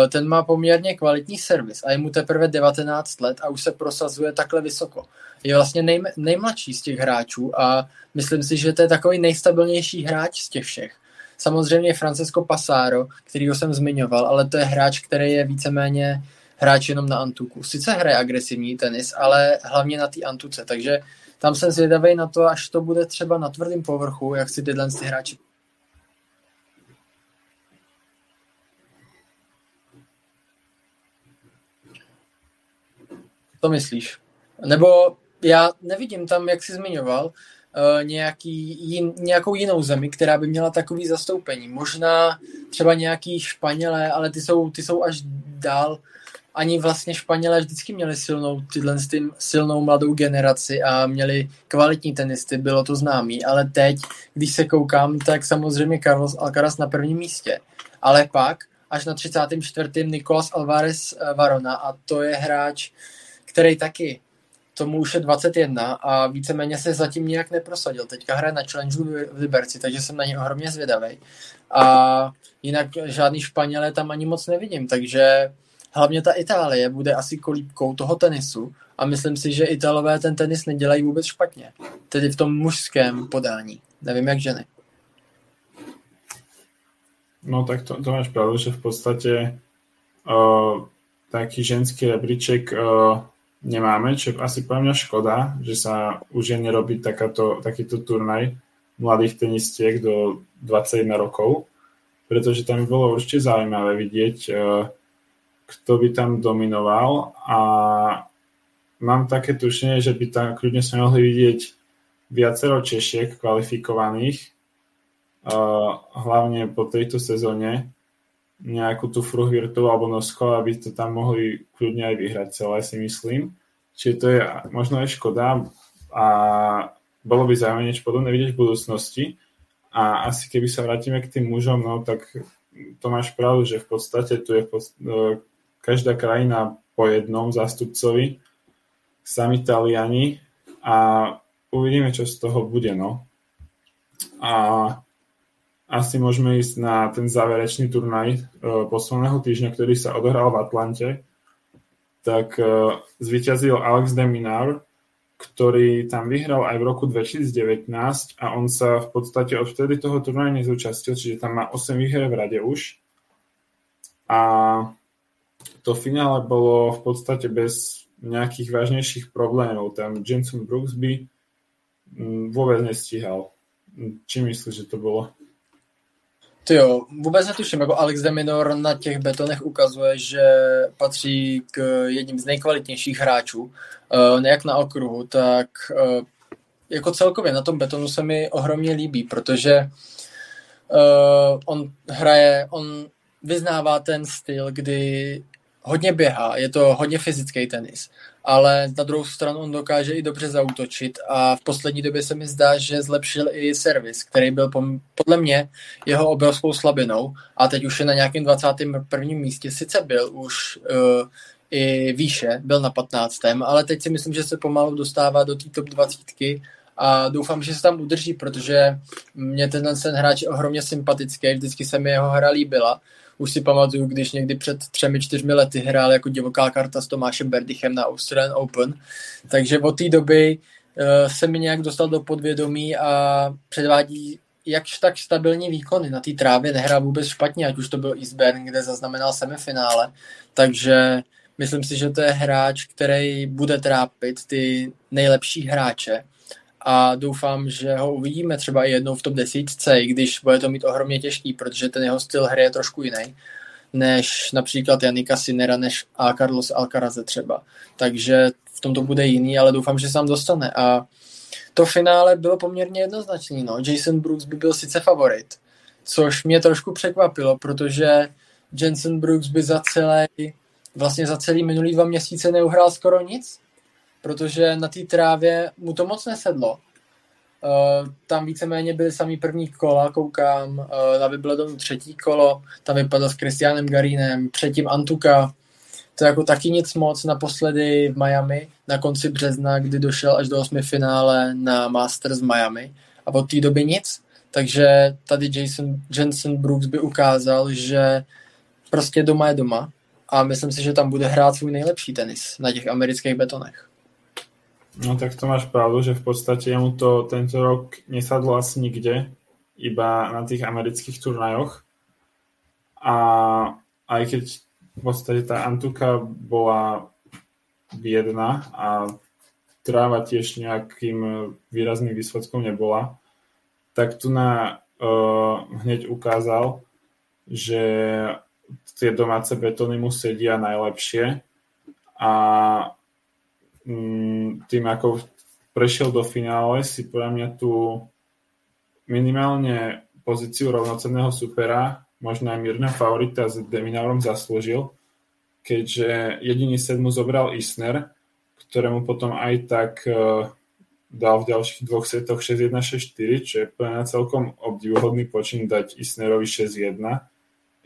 S1: ten má poměrně kvalitní servis a je mu teprve 19 let a už se prosazuje takhle vysoko. Je vlastně nej, nejmladší z těch hráčů a myslím si, že to je takový nejstabilnější hráč z těch všech. Samozřejmě Francesco Passaro, kterýho jsem zmiňoval, ale to je hráč, který je víceméně hráč jenom na Antuku. Sice hraje agresivní tenis, ale hlavně na té Antuce, takže tam jsem zvědavý na to, až to bude třeba na tvrdém povrchu, jak si tyhle ty hráči To myslíš? Nebo já nevidím tam, jak jsi zmiňoval, nějaký, jin, nějakou jinou zemi, která by měla takový zastoupení. Možná třeba nějaký Španělé, ale ty jsou, ty jsou až dál. Ani vlastně Španělé vždycky měli silnou, tyhle silnou mladou generaci a měli kvalitní tenisty, bylo to známý, ale teď, když se koukám, tak samozřejmě Carlos Alcaraz na prvním místě. Ale pak až na 34. Nicolas Alvarez eh, Varona a to je hráč, který taky tomu už je 21 a víceméně se zatím nějak neprosadil. Teďka hraje na Challenge v Liberci, takže jsem na ně ohromně zvědavý. A jinak žádný Španělé tam ani moc nevidím, takže hlavně ta Itálie bude asi kolíbkou toho tenisu a myslím si, že Italové ten tenis nedělají vůbec špatně. Tedy v tom mužském podání. Nevím, jak ženy.
S2: No tak to, to máš pravdu, že v podstatě uh, taký ženský rebríček uh, nemáme, čo je asi pre mňa škoda, že sa už je nerobí takáto, takýto turnaj mladých tenistiek do 21 rokov, pretože tam by bolo určite zaujímavé vidieť, eh, kto by tam dominoval. A mám také tušenie, že by tam kľudne sa mohli vidieť viacero Češiek kvalifikovaných, eh, hlavne po tejto sezóne, nejakú tú Fruhvirtu alebo Nosko, aby to tam mohli kľudne aj vyhrať celé, si myslím. Čiže to je možno aj škoda a bolo by zaujímavé niečo podobné vidieť v budúcnosti. A asi keby sa vrátime k tým mužom, no tak to máš pravdu, že v podstate tu je podstate, každá krajina po jednom zástupcovi, sami Taliani a uvidíme, čo z toho bude. No. A asi môžeme ísť na ten záverečný turnaj e, posledného týždňa, ktorý sa odohral v Atlante. Tak e, zvyťazil Alex de Minar, ktorý tam vyhral aj v roku 2019 a on sa v podstate odvtedy toho turnaja nezúčastil, čiže tam má 8 výher v rade už. A to finále bolo v podstate bez nejakých vážnejších problémov. Tam Jenson Brooks by vôbec nestíhal. Či myslíš, že to bolo?
S1: Ty jo, vůbec netuším, jako Alex de Minor na těch betonech ukazuje, že patří k jedním z nejkvalitnějších hráčů, uh, jak na okruhu, tak uh, jako celkově na tom betonu se mi ohromně líbí, protože uh, on hraje, on vyznává ten styl, kdy hodně běhá, je to hodně fyzický tenis, ale na druhou stranu on dokáže i dobře zautočit a v poslední době se mi zdá, že zlepšil i servis, který byl podle mě jeho obrovskou slabinou a teď už je na nějakém 21. místě, sice byl už uh, i výše, byl na 15. ale teď si myslím, že se pomalu dostává do té top 20 a doufám, že se tam udrží, protože mě tenhle ten hráč je ohromně sympatický, vždycky se mi jeho hra líbila už si pamatuju, když někdy před třemi, čtyřmi lety hrál jako divoká karta s Tomášem Berdichem na Australian Open. Takže od té doby uh, se mi nějak dostal do podvědomí a předvádí jakž tak stabilní výkony. Na té trávě nehrál vůbec špatně, ať už to byl Eastburn, kde zaznamenal semifinále. Takže myslím si, že to je hráč, který bude trápit ty nejlepší hráče a doufám, že ho uvidíme třeba i jednou v top 10, i když bude to mít ohromně těžký, protože ten jeho styl hry je trošku jiný než například Janika Sinera, než a Carlos Alcaraze třeba. Takže v tom to bude jiný, ale doufám, že se tam dostane. A to finále bylo poměrně jednoznačný. No. Jason Brooks by byl sice favorit, což mě trošku překvapilo, protože Jensen Brooks by za celý vlastně za celý minulý dva měsíce neuhrál skoro nic, protože na té trávě mu to moc nesedlo. Uh, tam víceméně byly samý první kola, koukám, uh, na Wimbledonu třetí kolo, tam vypadl s Christianem Garínem, předtím Antuka, to jako taky nic moc, naposledy v Miami, na konci března, kdy došel až do osmi finále na Masters Miami a od té doby nic. Takže tady Jason Jensen Brooks by ukázal, že prostě doma je doma a myslím si, že tam bude hrát svůj nejlepší tenis na těch amerických betonech.
S2: No tak to máš pravdu, že v podstate mu to tento rok nesadlo asi nikde, iba na tých amerických turnajoch. A aj keď v podstate tá Antuka bola biedna a tráva tiež nejakým výrazným výsledkom nebola, tak tu na uh, hneď ukázal, že tie domáce betóny mu sedia najlepšie a tým, ako prešiel do finále, si podľa mňa tu minimálne pozíciu rovnocenného supera, možno aj mírna favorita s Deminaurom zaslúžil, keďže jediný set mu zobral Isner, ktorému potom aj tak uh, dal v ďalších dvoch setoch 6-1, 6-4, čo je plne celkom obdivuhodný počin dať Isnerovi 6-1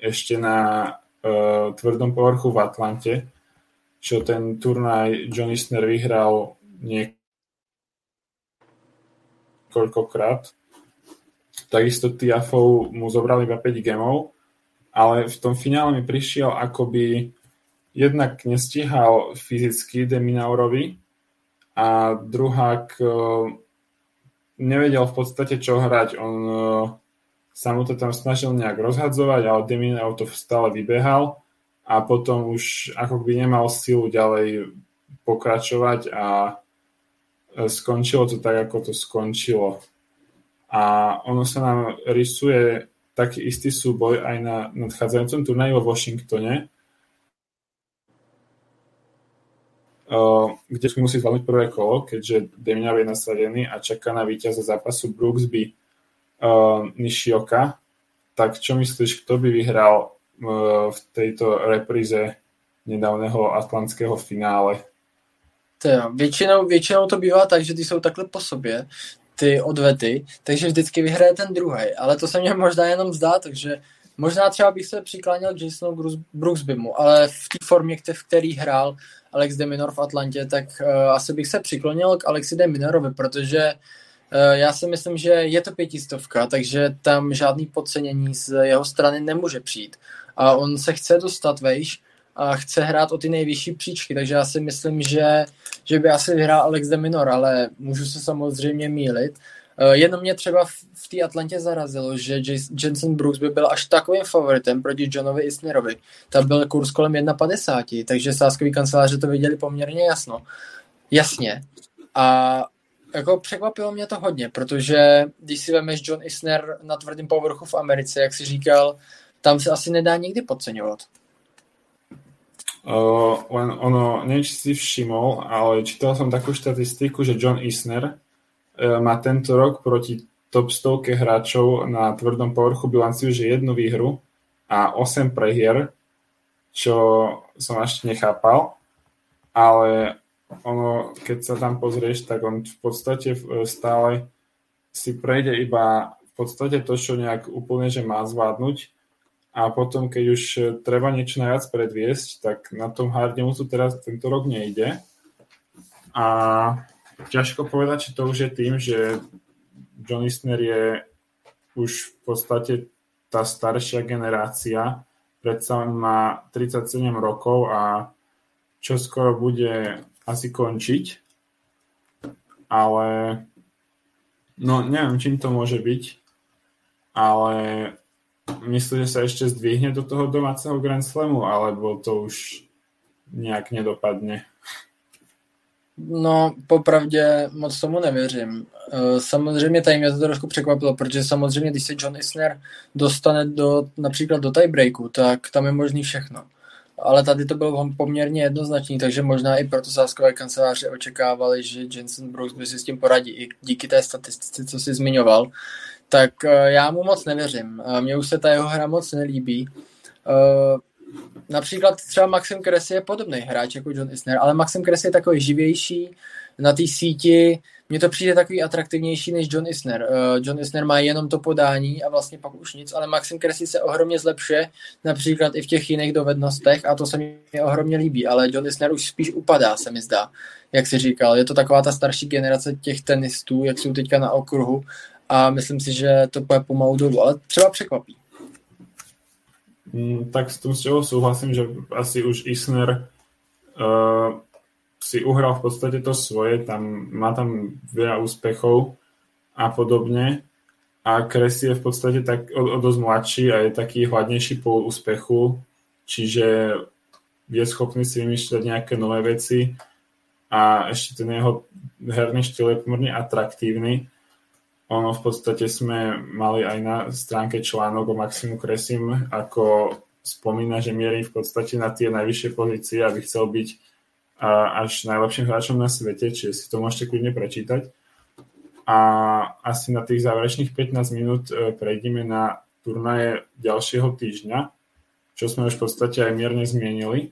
S2: ešte na uh, tvrdom povrchu v Atlante, čo ten turnaj John Isner vyhral niekoľkokrát. Takisto Tiafov mu zobral iba 5 gemov, ale v tom finále mi prišiel akoby jednak nestíhal fyzicky Deminaurovi a druhák e, nevedel v podstate čo hrať. On e, sa mu to tam snažil nejak rozhadzovať, ale Deminau to stále vybehal a potom už ako by nemal silu ďalej pokračovať a e, skončilo to tak, ako to skončilo. A ono sa nám rysuje taký istý súboj aj na nadchádzajúcom turnaji vo Washingtone, e, kde musí zvládnuť prvé kolo, keďže Deminau je nasadený a čaká na víťaza zápasu Brooksby uh, Nishioka. Tak čo myslíš, kto by vyhral v tejto repríze nedávného atlantského finále.
S1: To jo, většinou, většinou to bývá tak, že ty jsou takhle po sobě, ty odvety, takže vždycky vyhraje ten druhý, ale to se mně možná jenom zdá, takže možná třeba bych se přikláněl Jasonu Brooksbymu, ale v té formě, v který hrál Alex de Minor v Atlantě, tak uh, asi bych se přiklonil k Alexi de Minorovi, protože uh, já si myslím, že je to pětistovka, takže tam žádný podcenění z jeho strany nemůže přijít a on se chce dostat vejš a chce hrát o ty nejvyšší příčky, takže já si myslím, že, že by asi vyhrál Alex de Minor, ale můžu se samozřejmě mílit. Uh, jenom mě třeba v, v té Atlantě zarazilo, že Jensen Brooks by byl až takovým favoritem proti Johnovi Isnerovi. Tam byl kurz kolem 1,50, takže sáskový kanceláře to viděli poměrně jasno. Jasně. A jako překvapilo mě to hodně, protože když si vemeš John Isner na tvrdém povrchu v Americe, jak si říkal, tam se asi nedá nikdy podceňovat.
S2: Uh, len ono, neviem, či si všimol, ale čítal som takú štatistiku, že John Isner uh, má tento rok proti top stovke hráčov na tvrdom povrchu bilanciu, že jednu výhru a 8 prehier, čo som ešte nechápal, ale ono, keď sa tam pozrieš, tak on v podstate stále si prejde iba v podstate to, čo nejak úplne, že má zvládnuť a potom, keď už e, treba niečo najviac predviesť, tak na tom harde mu to teraz tento rok nejde. A ťažko povedať, či to už je tým, že John Isner je už v podstate tá staršia generácia, predsa má 37 rokov a čo skoro bude asi končiť. Ale no neviem, čím to môže byť, ale Myslíš, že sa ešte zdvihne do toho domáceho Grand Slamu, alebo to už nějak nedopadne?
S1: No, popravdě moc tomu nevěřím. Eh, samozřejmě tady mě to trošku překvapilo, protože samozřejmě, když se John Isner dostane do, například do tiebreaku, tak tam je možný všechno. Ale tady to bylo poměrně jednoznačný, takže možná i proto sáskové kanceláře očekávali, že Jensen Brooks by si s tím poradí, i díky té statistice, co si zmiňoval tak uh, já mu moc nevěřím. Uh, mně už se ta jeho hra moc nelíbí. Uh, například třeba Maxim Kresy je podobný hráč jako John Isner, ale Maxim Kresy je takový živější na té síti, mně to přijde takový atraktivnější než John Isner. Uh, John Isner má jenom to podání a vlastně pak už nic, ale Maxim Kresy se ohromně zlepšuje, například i v těch jiných dovednostech a to se mi ohromně líbí, ale John Isner už spíš upadá, se mi zdá, jak si říkal. Je to taková ta starší generace těch tenistů, jak jsou teďka na okruhu a myslím si, že to bude pomalu dolů, ale třeba překvapí.
S2: Mm, tak s tom s tebou súhlasím, že asi už Isner uh, si uhral v podstate to svoje, tam, má tam veľa úspechov a podobne. A Kresy je v podstate tak o, o dosť mladší a je taký hladnejší po úspechu, čiže je schopný si vymýšľať nejaké nové veci a ešte ten jeho herný štýl je pomerne atraktívny ono v podstate sme mali aj na stránke článok o Maximu Kresim, ako spomína, že mierí v podstate na tie najvyššie pozície, aby chcel byť až najlepším hráčom na svete, čiže si to môžete kľudne prečítať. A asi na tých záverečných 15 minút e, prejdeme na turnaje ďalšieho týždňa, čo sme už v podstate aj mierne zmienili e,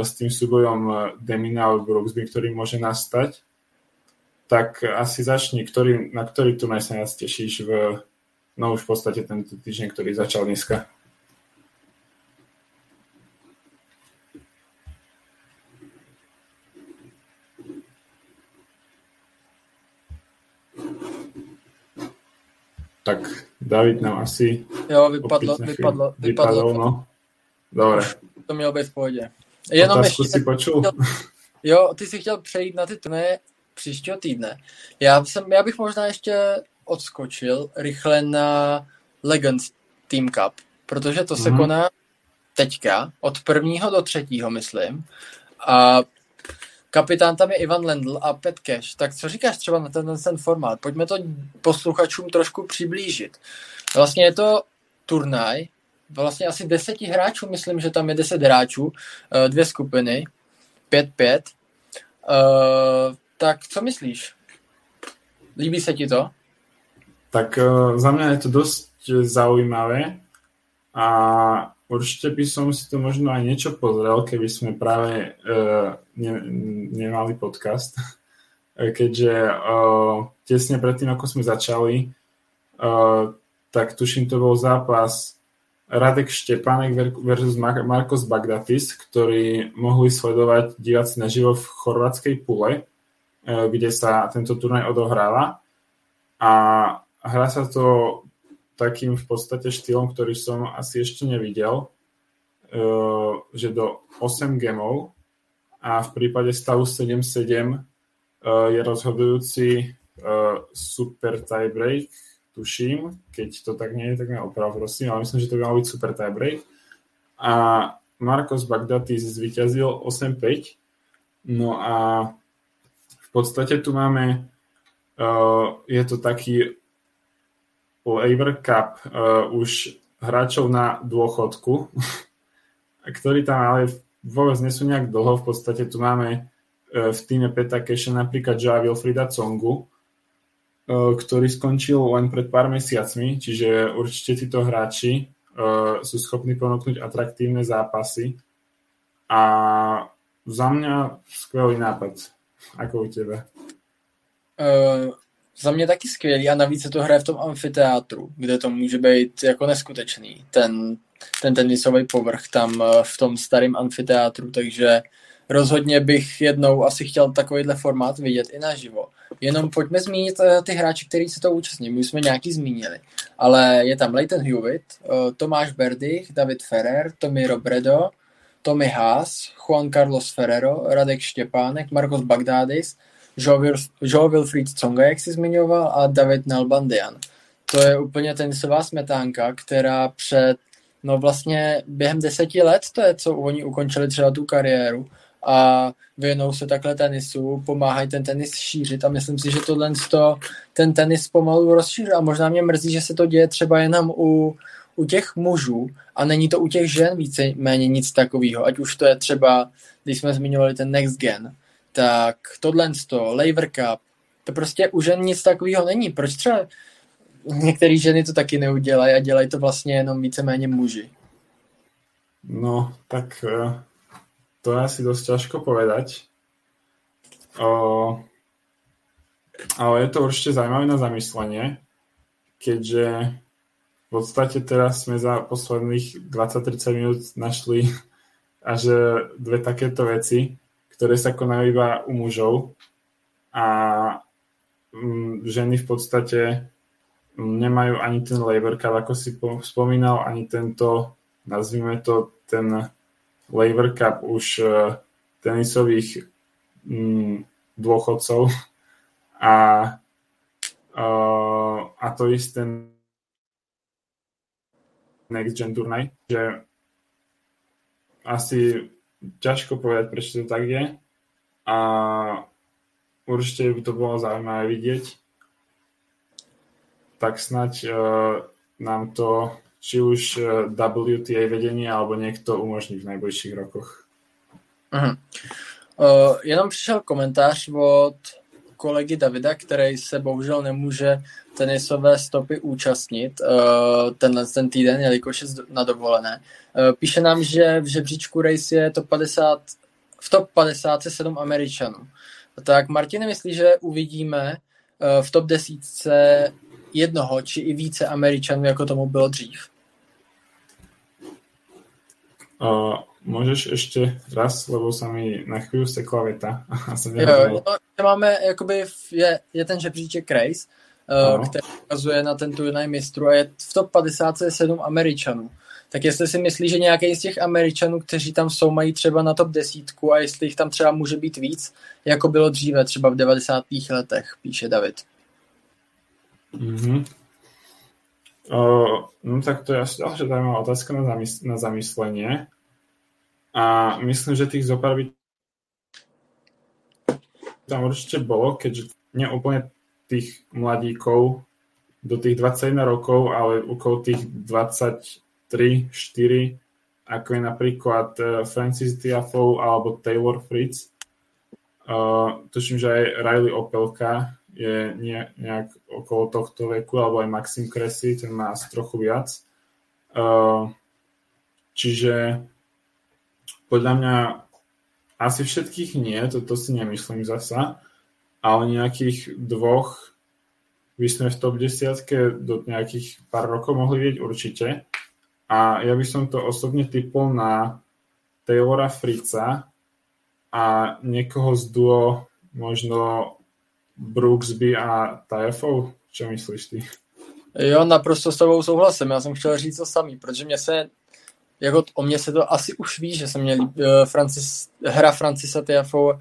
S2: s tým súbojom Demina a Brooksby, ktorý môže nastať tak asi začni, ktorý, na ktorý turnaj sa nás tešíš v, no už v podstate tento týždeň, ktorý začal dneska. Tak David nám asi...
S1: Jo, vypadlo, vypadlo, vypadlo, vypadlo.
S2: no. Dobre.
S1: To mělo být v pohodě. Jenom
S2: Otázku ještě, si počul?
S1: Jo, ty si chtěl přejít na ty turnaje příštího týdne. Já, jsem, já bych možná ještě odskočil rychle na Legends Team Cup, protože to se mm-hmm. koná teďka, od prvního do třetího, myslím. A kapitán tam je Ivan Lendl a Pet Cash. Tak co říkáš třeba na ten, ten formát? Pojďme to posluchačům trošku přiblížit. Vlastně je to turnaj, vlastně asi deseti hráčů, myslím, že tam je deset hráčů, eh, dvě skupiny, pět pět. Eh, tak co myslíš? Líbí se ti to?
S2: Tak uh, za mňa je to dosť zaujímavé a určite by som si to možno aj niečo pozrel, keby sme práve uh, ne, nemali podcast, keďže uh, tesne predtým, ako sme začali, uh, tak tuším, to bol zápas Radek Štepánek versus Marcos Bagdatis, ktorý mohli sledovať diváci naživo v chorvátskej pule E, kde sa tento turnaj odohráva a hrá sa to takým v podstate štýlom, ktorý som asi ešte nevidel, e, že do 8 gemov a v prípade stavu 7-7 e, je rozhodujúci super tiebreak, tuším, keď to tak nie je, tak ma oprav, prosím, ale myslím, že to by mal byť super tiebreak. A Marcos Bagdatis zvíťazil 8-5, no a v podstate tu máme, uh, je to taký Labour Cup uh, už hráčov na dôchodku, *laughs* ktorí tam ale vôbec nie sú nejak dlho. V podstate tu máme uh, v týme Peta Keša napríklad Joa Wilfrida Congu, uh, ktorý skončil len pred pár mesiacmi, čiže určite títo hráči uh, sú schopní ponúknuť atraktívne zápasy a za mňa skvelý nápad. Ako u tebe?
S1: Uh, za mě taky skvělý a navíc se to hraje v tom amfiteátru, kde to může být jako neskutečný, ten, ten tenisový povrch tam eh, v tom starém amfiteátru, takže rozhodně bych jednou asi chtěl takovýhle formát vidět i naživo. Jenom pojďme zmínit eh, ty hráči, kteří se to účastní. My už jsme nějaký zmínili, ale je tam Leighton Hewitt, Tomáš Berdych, David Ferrer, Tommy Robredo, Tommy Haas, Juan Carlos Ferrero, Radek Štěpánek, Marcos Bagdadis, Joe Wilfried Tsonga, jak jsi zmiňoval, a David Nalbandian. To je úplně tenisová smetánka, která před, no vlastně během deseti let to je, co oni ukončili třeba tu kariéru a věnou se takhle tenisu, pomáhají ten tenis šířit a myslím si, že tohle ten tenis pomalu rozšíří a možná mě mrzí, že se to děje třeba jenom u u těch mužů a není to u těch žen více méně nic takového, ať už to je třeba, když jsme zmiňovali ten Next Gen, tak tohle to, Laver Cup, to prostě u žen nic takového není. Proč třeba některé ženy to taky neudělají a dělají to vlastně jenom víceméně muži?
S2: No, tak uh, to je asi dosť ťažko povedať. Uh, ale je to určite zaujímavé na zamyslenie, keďže v podstate teraz sme za posledných 20-30 minút našli *laughs* až dve takéto veci, ktoré sa konajú iba u mužov a mm, ženy v podstate mm, nemajú ani ten labor cup, ako si spomínal, ani tento, nazvime to, ten labor cup už e, tenisových mm, dôchodcov. *laughs* A, uh, a to isté next gen turnaj, že asi ťažko povedať, prečo to tak je a určite by to bolo zaujímavé vidieť. Tak snať uh, nám to či už WTA vedenie alebo niekto umožní v najbližších rokoch.
S1: Uh-huh. Uh, jenom přišel komentář od kolegy Davida, který se bohužel nemůže tenisové stopy účastnit uh, tenhle ten týden, jelikož je na dovolené. Uh, píše nám, že v žebříčku race je top 50, v top 50 se 7 Američanů. Tak Martin myslí, že uvidíme uh, v top 10 jednoho či i více Američanů, jako tomu bylo dřív?
S2: Uh, Můžeš ještě raz, lebo sa mi na chvíli sekla veta. *laughs*
S1: jo, no, máme, jakoby, je, je ten žebříček Race, uh, který ukazuje na ten turnaj mistru a je v top 50 7 Američanů. Tak jestli si myslí, že nějaký z těch Američanů, kteří tam jsou, mají třeba na top desítku a jestli jich tam třeba může být víc, jako bylo dříve, třeba v 90. letech, píše David.
S2: Mm-hmm. Uh, no tak to je asi ďalšia zaujímavá otázka na, zamys- na zamyslenie. A myslím, že tých zopár by tam určite bolo, keďže nie úplne tých mladíkov do tých 21 rokov, ale okolo tých 23, 4, ako je napríklad e, Francis Tiafoe alebo Taylor Fritz. Uh, tuším, že aj Riley Opelka je nejak okolo tohto veku, alebo aj Maxim Cressy, ten má asi trochu viac. Uh, čiže podľa mňa asi všetkých nie, to, to si nemyslím zasa, ale nejakých dvoch by sme v top 10 do nejakých pár rokov mohli vidieť určite. A ja by som to osobne typol na Taylora Frica a niekoho z duo možno Brooksby a Tajefov. Čo myslíš ty?
S1: Jo, naprosto s tobou souhlasím. Já jsem chtěl říct to samý, protože mě se jako o mě se to asi už ví, že se mě líbí, uh, Francis, hra Francisa Tiafo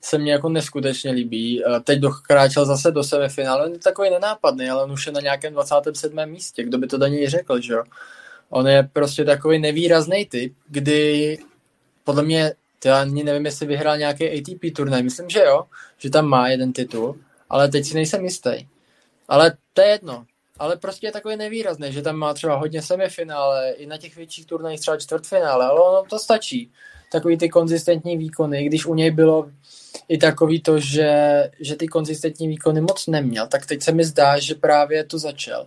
S1: se mně jako neskutečně líbí. Uh, teď dokráčel zase do semifinále, on je takový nenápadný, ale on už je na nějakém 27. místě, kdo by to do něj řekl, že jo. On je prostě takový nevýrazný typ, kdy podle mě, já ani nevím, jestli vyhrál nějaký ATP turnaj, myslím, že jo, že tam má jeden titul, ale teď si nejsem jistý. Ale to je jedno, ale prostě je takový nevýrazný, že tam má třeba hodně semifinále, i na těch větších turnajích třeba čtvrtfinále, ale ono to stačí. Takový ty konzistentní výkony, když u něj bylo i takový to, že, že ty konzistentní výkony moc neměl, tak teď se mi zdá, že právě to začal.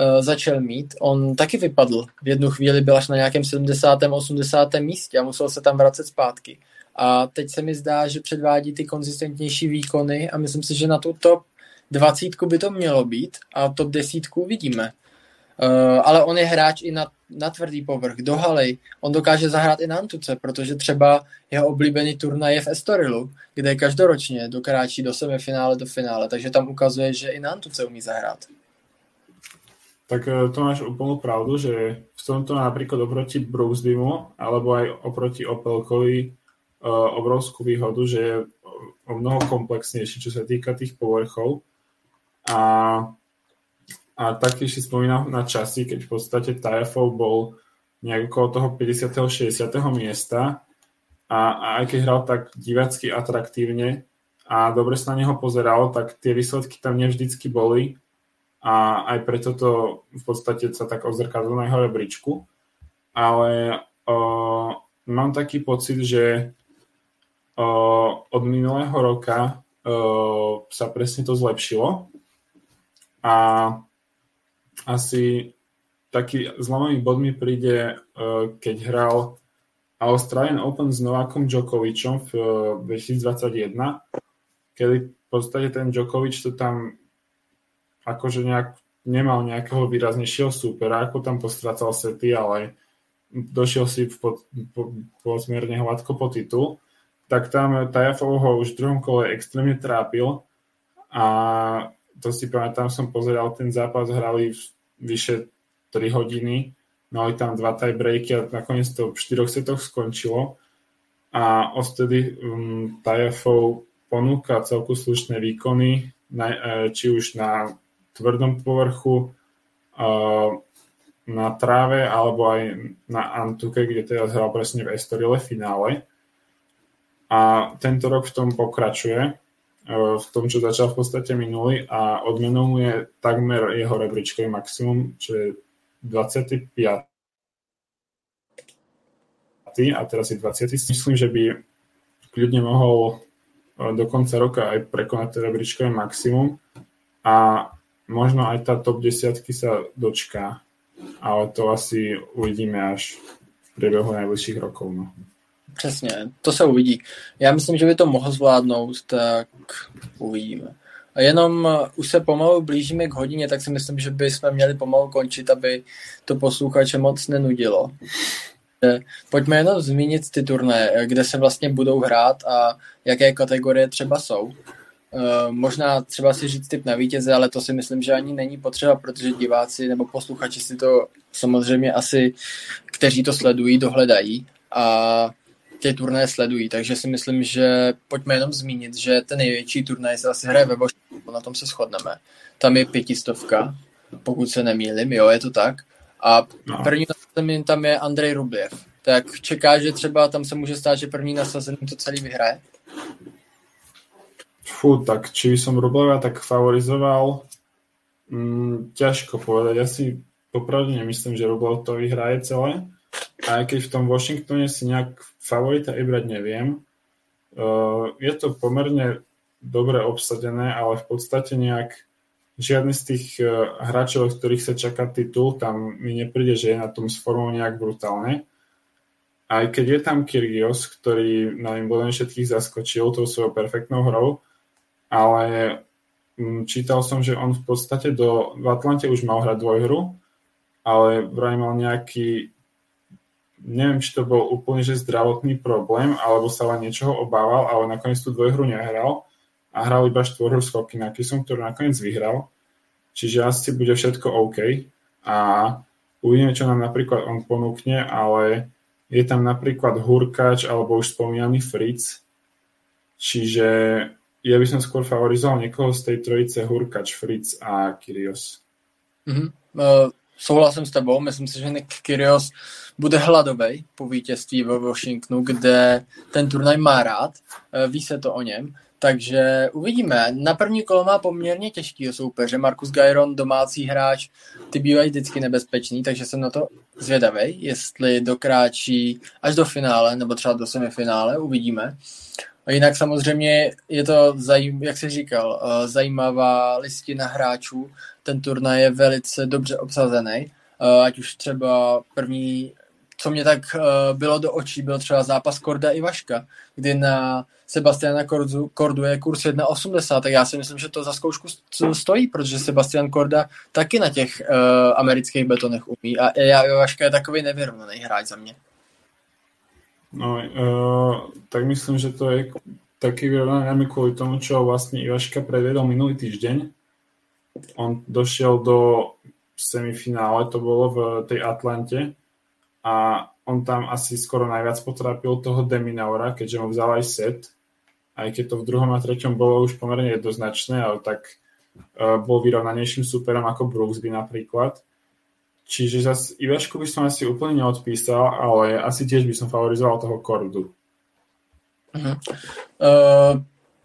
S1: Uh, začal mít. On taky vypadl. V jednu chvíli byl až na nějakém 70. 80. místě a musel se tam vracet zpátky. A teď se mi zdá, že předvádí ty konzistentnější výkony a myslím si, že na tu top dvacítku by to mělo být a top desítku uvidíme. Uh, ale on je hráč i na, na tvrdý povrch, do haly. On dokáže zahrát i na Antuce, protože třeba jeho oblíbený turnaj je v Estorilu, kde každoročně dokráčí do semifinále, do finále, takže tam ukazuje, že i na Antuce umí zahrát.
S2: Tak eh, to máš úplnú pravdu, že v tomto napríklad oproti Brooksbymu alebo aj oproti Opelkovi uh, obrovskú výhodu, že je o mnoho komplexnejší, čo sa týka tých povrchov a, a taktiež si spomínam na časy, keď v podstate Tajafov bol nejak okolo toho 50. 60. miesta a, a aj keď hral tak divacky atraktívne a dobre sa na neho pozeral, tak tie výsledky tam nevždycky boli a aj preto to v podstate sa tak odzrkadlo na jeho rebríčku. Ale o, mám taký pocit, že o, od minulého roka o, sa presne to zlepšilo a asi taký zlomový bod mi príde, e, keď hral Australian Open s Novákom Djokovicom v 2021, kedy v podstate ten Djokovic to tam akože nejak nemal nejakého výraznejšieho súpera, ako tam postracal sety, ale došiel si po, po, po smerne hladko po titul, tak tam Tajafov ho už v druhom kole extrémne trápil a to si pamätám, som pozeral ten zápas, hrali vyše 3 hodiny, mali tam dva tie breaky a nakoniec to v 4 setoch skončilo a odtedy um, Tajafov ponúka celku slušné výkony, na, e, či už na tvrdom povrchu, na tráve alebo aj na Antuke, kde teraz hral presne v Estorile finále. A tento rok v tom pokračuje, e, v tom, čo začal v podstate minulý a odmenou mu je takmer jeho rebríčkový maximum, čo je 25 a teraz je 20. Myslím, že by kľudne mohol e, do konca roka aj prekonať to rebríčkové maximum a možno aj tá top 10 sa dočká ale to asi uvidíme až v průběhu nejbližších rokov. No.
S1: Přesně, to se uvidí. Já myslím, že by to mohl zvládnout, tak uvidíme. A jenom uh, už se pomalu blížíme k hodině, tak si myslím, že bychom měli pomalu končit, aby to posluchače moc nenudilo. Pojďme jenom zmínit ty turné, kde se vlastně budou hrát a jaké kategorie třeba jsou. Uh, možná třeba si říct typ na vítěze, ale to si myslím, že ani není potřeba, protože diváci nebo posluchači si to samozřejmě asi, kteří to sledují, dohledají a ty turnaje sledují, takže si myslím, že pojďme jenom zmínit, že ten největší turnaj se asi hraje ve Washingtonu, na tom se shodneme. Tam je pětistovka, pokud se nemýlim, jo, je to tak. A no. první nasazený tam je Andrej Rublev. Tak čeká, že třeba tam se může stát, že první nasazený to celý vyhraje?
S2: Fú, tak či by som Rubleva tak favorizoval, mm, ťažko povedať. Ja si popravde nemyslím, že Rublev to vyhraje celé. A aj keď v tom Washingtone si nejak favorita vybrať neviem, uh, je to pomerne dobre obsadené, ale v podstate nejak žiadny z tých uh, hráčov, ktorých sa čaká titul, tam mi nepríde, že je na tom s formou nejak brutálne. Aj keď je tam Kyrgios, ktorý na Wimbledon všetkých zaskočil tou svojou perfektnou hrou, ale mm, čítal som, že on v podstate do, v Atlante už mal hrať dvojhru, ale vraj mal nejaký neviem, či to bol úplne že zdravotný problém, alebo sa len niečoho obával, ale nakoniec tú dvojhru nehral a hral iba štvorhru s Kokinakisom, ktorú nakoniec vyhral. Čiže asi bude všetko OK a uvidíme, čo nám napríklad on ponúkne, ale je tam napríklad Hurkač alebo už spomínaný Fritz, čiže ja by som skôr favorizoval niekoho z tej trojice Hurkač, Fritz a Kyrios.
S1: Mm-hmm. Uh, souhlasím s tebou, myslím si, že Nick Kyrios bude hladovej po vítězství ve Washingtonu, kde ten turnaj má rád, uh, ví se to o něm, takže uvidíme. Na první kolo má poměrně těžký soupeře. Markus Gajron, domácí hráč, ty bývají vždycky nebezpečný, takže jsem na to zvědavý, jestli dokráčí až do finále, nebo třeba do semifinále, uvidíme. A jinak samozřejmě je to, jak jsi říkal, eh, zajímavá listina hráčů. Ten turnaj je velice dobře obsazený. Eh, ať už třeba první, co mě tak eh, bylo do očí, byl třeba zápas Korda i Vaška, kdy na Sebastiana Kordu, Kordu je kurz 1,80, tak já si myslím, že to za zkoušku stojí, protože Sebastian Korda taky na těch uh, amerických betonech umí a já Vaška je takový nevyrovnaný hráč za mě.
S2: No, uh, tak myslím, že to je taký vyrovnaný kvôli tomu, čo vlastne Ivaška predvedol minulý týždeň. On došiel do semifinále, to bolo v tej Atlante a on tam asi skoro najviac potrápil toho Deminaura, keďže mu vzal aj set. Aj keď to v druhom a treťom bolo už pomerne jednoznačné, ale tak uh, bol vyrovnanejším superom ako Brooksby napríklad. Čiže zase Ivašku by som asi úplne neodpísal, ale asi tiež by som favorizoval toho Kordu.
S1: Uh-huh. Uh,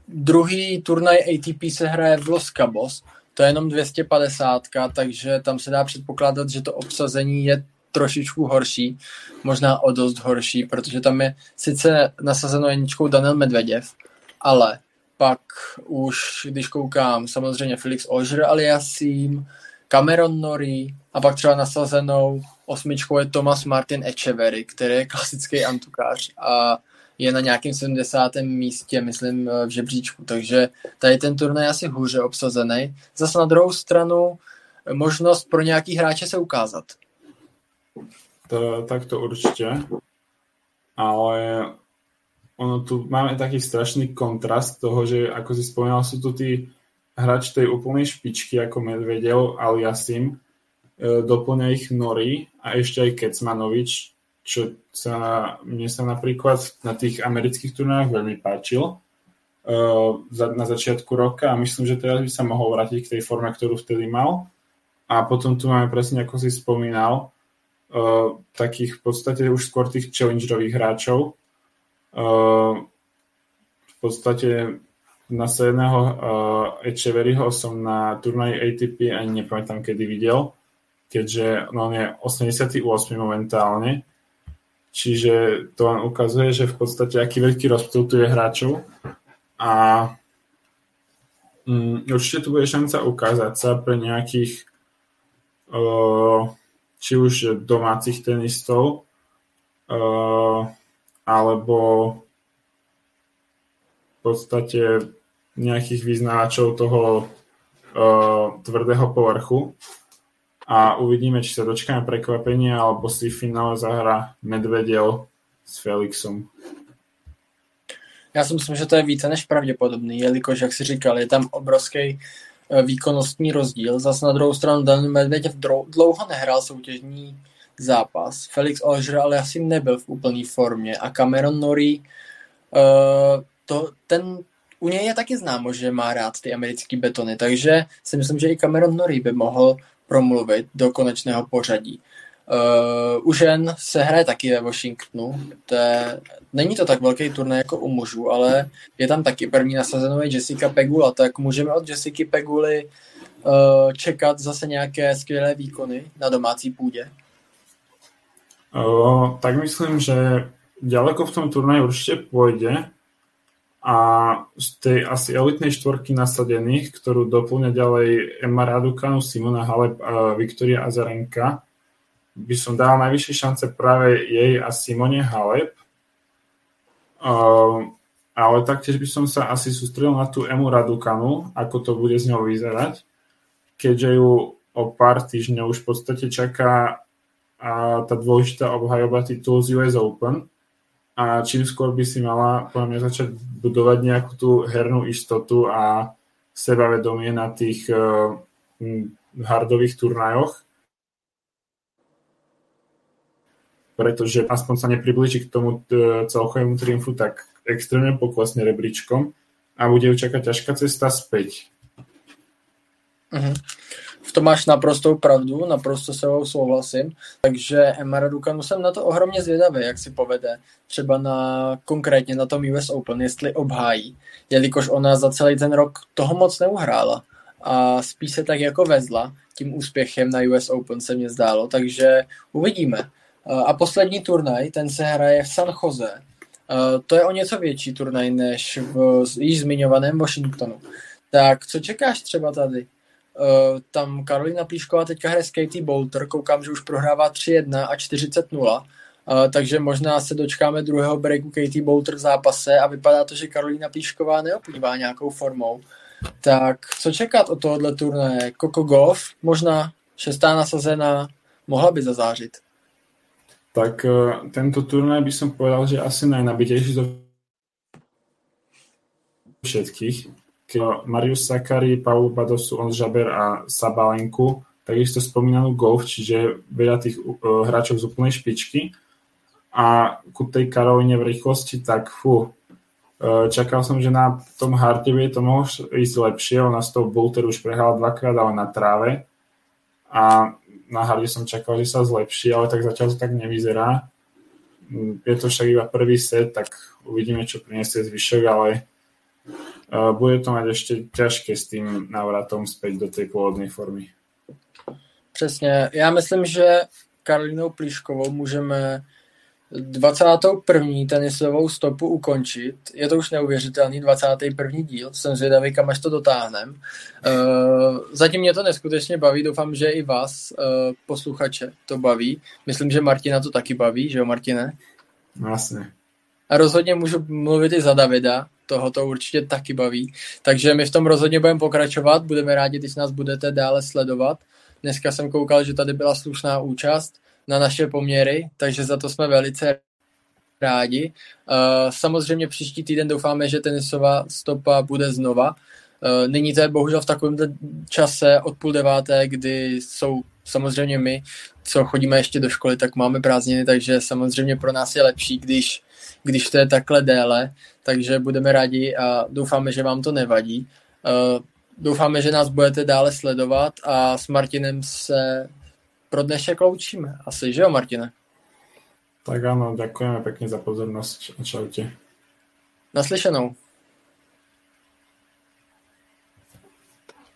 S1: druhý turnaj ATP se hraje v Los Cabos, to je jenom 250, takže tam se dá předpokládat, že to obsazení je trošičku horší, možná o dost horší, protože tam je sice nasazeno jedničkou Daniel Medveděv, ale pak už, když koukám, samozřejmě Felix Ožer aliasím, Cameron Norrie a pak třeba nasazenou osmičkou je Thomas Martin Echeverry, který je klasický antukář a je na nějakém 70. místě, myslím, v žebříčku, takže tady ten turnaj je asi hůře obsazený. Zase na druhou stranu možnost pro nějaký hráče se ukázat.
S2: To, tak to určitě. Ale ono tu máme taký strašný kontrast toho, že ako si spomínal, sú tu tí hráči tej úplnej špičky ako Medvedev, Aliasim, e, doplňa ich Nori a ešte aj Kecmanovič, čo sa, mne sa napríklad na tých amerických turnájoch veľmi páčil uh, na začiatku roka a myslím, že teraz by sa mohol vrátiť k tej forme, ktorú vtedy mal. A potom tu máme presne, ako si spomínal, uh, takých v podstate už skôr tých challengerových hráčov. Uh, v podstate na jedného uh, Echeverryho som na turnaji ATP ani nepamätám, kedy videl, keďže no, on je 88 momentálne Čiže to len ukazuje, že v podstate aký veľký rozptyl tu je hráčov a um, určite tu bude šanca ukázať sa pre nejakých uh, či už domácich tenistov uh, alebo v podstate nejakých vyznávačov toho uh, tvrdého povrchu a uvidíme, či sa dočkáme prekvapenia, alebo si finále zahrá Medveděv s Felixom.
S1: Já si myslím, že to je více než pravděpodobný, jelikož, jak si říkal, je tam obrovský eh, výkonnostní rozdíl. Zase na druhou stranu Dan Medveděv dlouho nehrál soutěžní zápas. Felix Olger ale asi nebyl v úplné formě a Cameron Norrie, uh, to, ten, u něj je taky známo, že má rád ty americké betony, takže si myslím, že i Cameron Norrie by mohl promluvit do konečného pořadí. Uh, u žen se hraje taky ve Washingtonu. To je, není to tak velký turnaj jako u mužů, ale je tam taky první nasazenou je Jessica Pegula, tak můžeme od Jessica Peguly uh, čekat zase nějaké skvělé výkony na domácí půdě.
S2: Uh, tak myslím, že ďaleko v tom turnaji určite pôjde a z tej asi elitnej štvorky nasadených, ktorú doplňa ďalej Emma Raducanu, Simona Halep a Viktoria Azarenka, by som dal najvyššie šance práve jej a Simone Halep. Uh, ale taktiež by som sa asi sústredil na tú Emu Radukanu, ako to bude z ňou vyzerať, keďže ju o pár týždňov už v podstate čaká a tá dôležitá obhajoba titul z US Open a čím skôr by si mala podľa mňa začať budovať nejakú tú hernú istotu a sebavedomie na tých uh, hardových turnajoch, pretože aspoň sa nepriblíži k tomu uh, celkovému triumfu tak extrémne poklesne rebríčkom a bude ju čakať ťažká cesta späť.
S1: Uh-huh v tom máš naprostou pravdu, naprosto se ho souhlasím. Takže Emma Raducanu jsem na to ohromně zvědavý, jak si povede. Třeba na, konkrétně na tom US Open, jestli obhájí. Jelikož ona za celý ten rok toho moc neuhrála. A spíš se tak jako vezla tím úspěchem na US Open se mně zdálo, takže uvidíme. A poslední turnaj, ten se hraje v San Jose. To je o něco větší turnaj než v již zmiňovaném Washingtonu. Tak co čekáš třeba tady? Uh, tam Karolina Plíšková teďka hraje s Katie Bolter, koukám, že už prohrává 3-1 a 40-0, uh, takže možná se dočkáme druhého breaku Katie Bolter v zápase a vypadá to, že Karolina Plíšková neoplývá nějakou formou. Tak co čekat od tohohle turnaje? Coco Golf, možná šestá nasazená, mohla by zazářit.
S2: Tak uh, tento turnaj by som povedal, že asi najnabitejší zo všetkých Marius Sakari, Paul Badosu, On Žaber a Sabalenku, takisto spomínanú golf, čiže veľa tých uh, hráčov z úplnej špičky. A ku tej Karoline v rýchlosti, tak fú, uh, čakal som, že na tom Hardeve to mohlo ísť lepšie, ona z toho Bolter už prehrala dvakrát, ale na tráve. A na Harde som čakal, že sa zlepší, ale tak zatiaľ to tak nevyzerá. Je to však iba prvý set, tak uvidíme, čo priniesie zvyšok, ale bude to mať ešte ťažké s tým návratom späť do tej pôvodnej formy.
S1: Přesně. Já myslím, že Karolinou Plíškovou můžeme 21. tenisovou stopu ukončit. Je to už neuvěřitelný, 21. díl. Jsem zvědavý, kam až to dotáhnem. Uh, zatím mě to neskutečně baví, doufám, že i vás, uh, posluchače, to baví. Myslím, že Martina to taky baví, že jo, Martine?
S2: Vlastně.
S1: A rozhodně můžu mluvit i za Davida, toho to určitě taky baví. Takže my v tom rozhodně budeme pokračovat, budeme rádi, když nás budete dále sledovat. Dneska jsem koukal, že tady byla slušná účast na naše poměry, takže za to jsme velice rádi. Uh, samozřejmě příští týden doufáme, že tenisová stopa bude znova. Uh, nyní to je bohužel v takovém čase od půl deváté, kdy jsou samozřejmě my, co chodíme ještě do školy, tak máme prázdniny, takže samozřejmě pro nás je lepší, když, když to je takhle déle, takže budeme rádi a doufáme, že vám to nevadí. Uh, doufáme, že nás budete dále sledovat a s Martinem se pro dnešek loučíme. Asi, že jo, Martine?
S2: Tak áno, ďakujeme pekne za pozornosť čaute.
S1: Naslyšenou.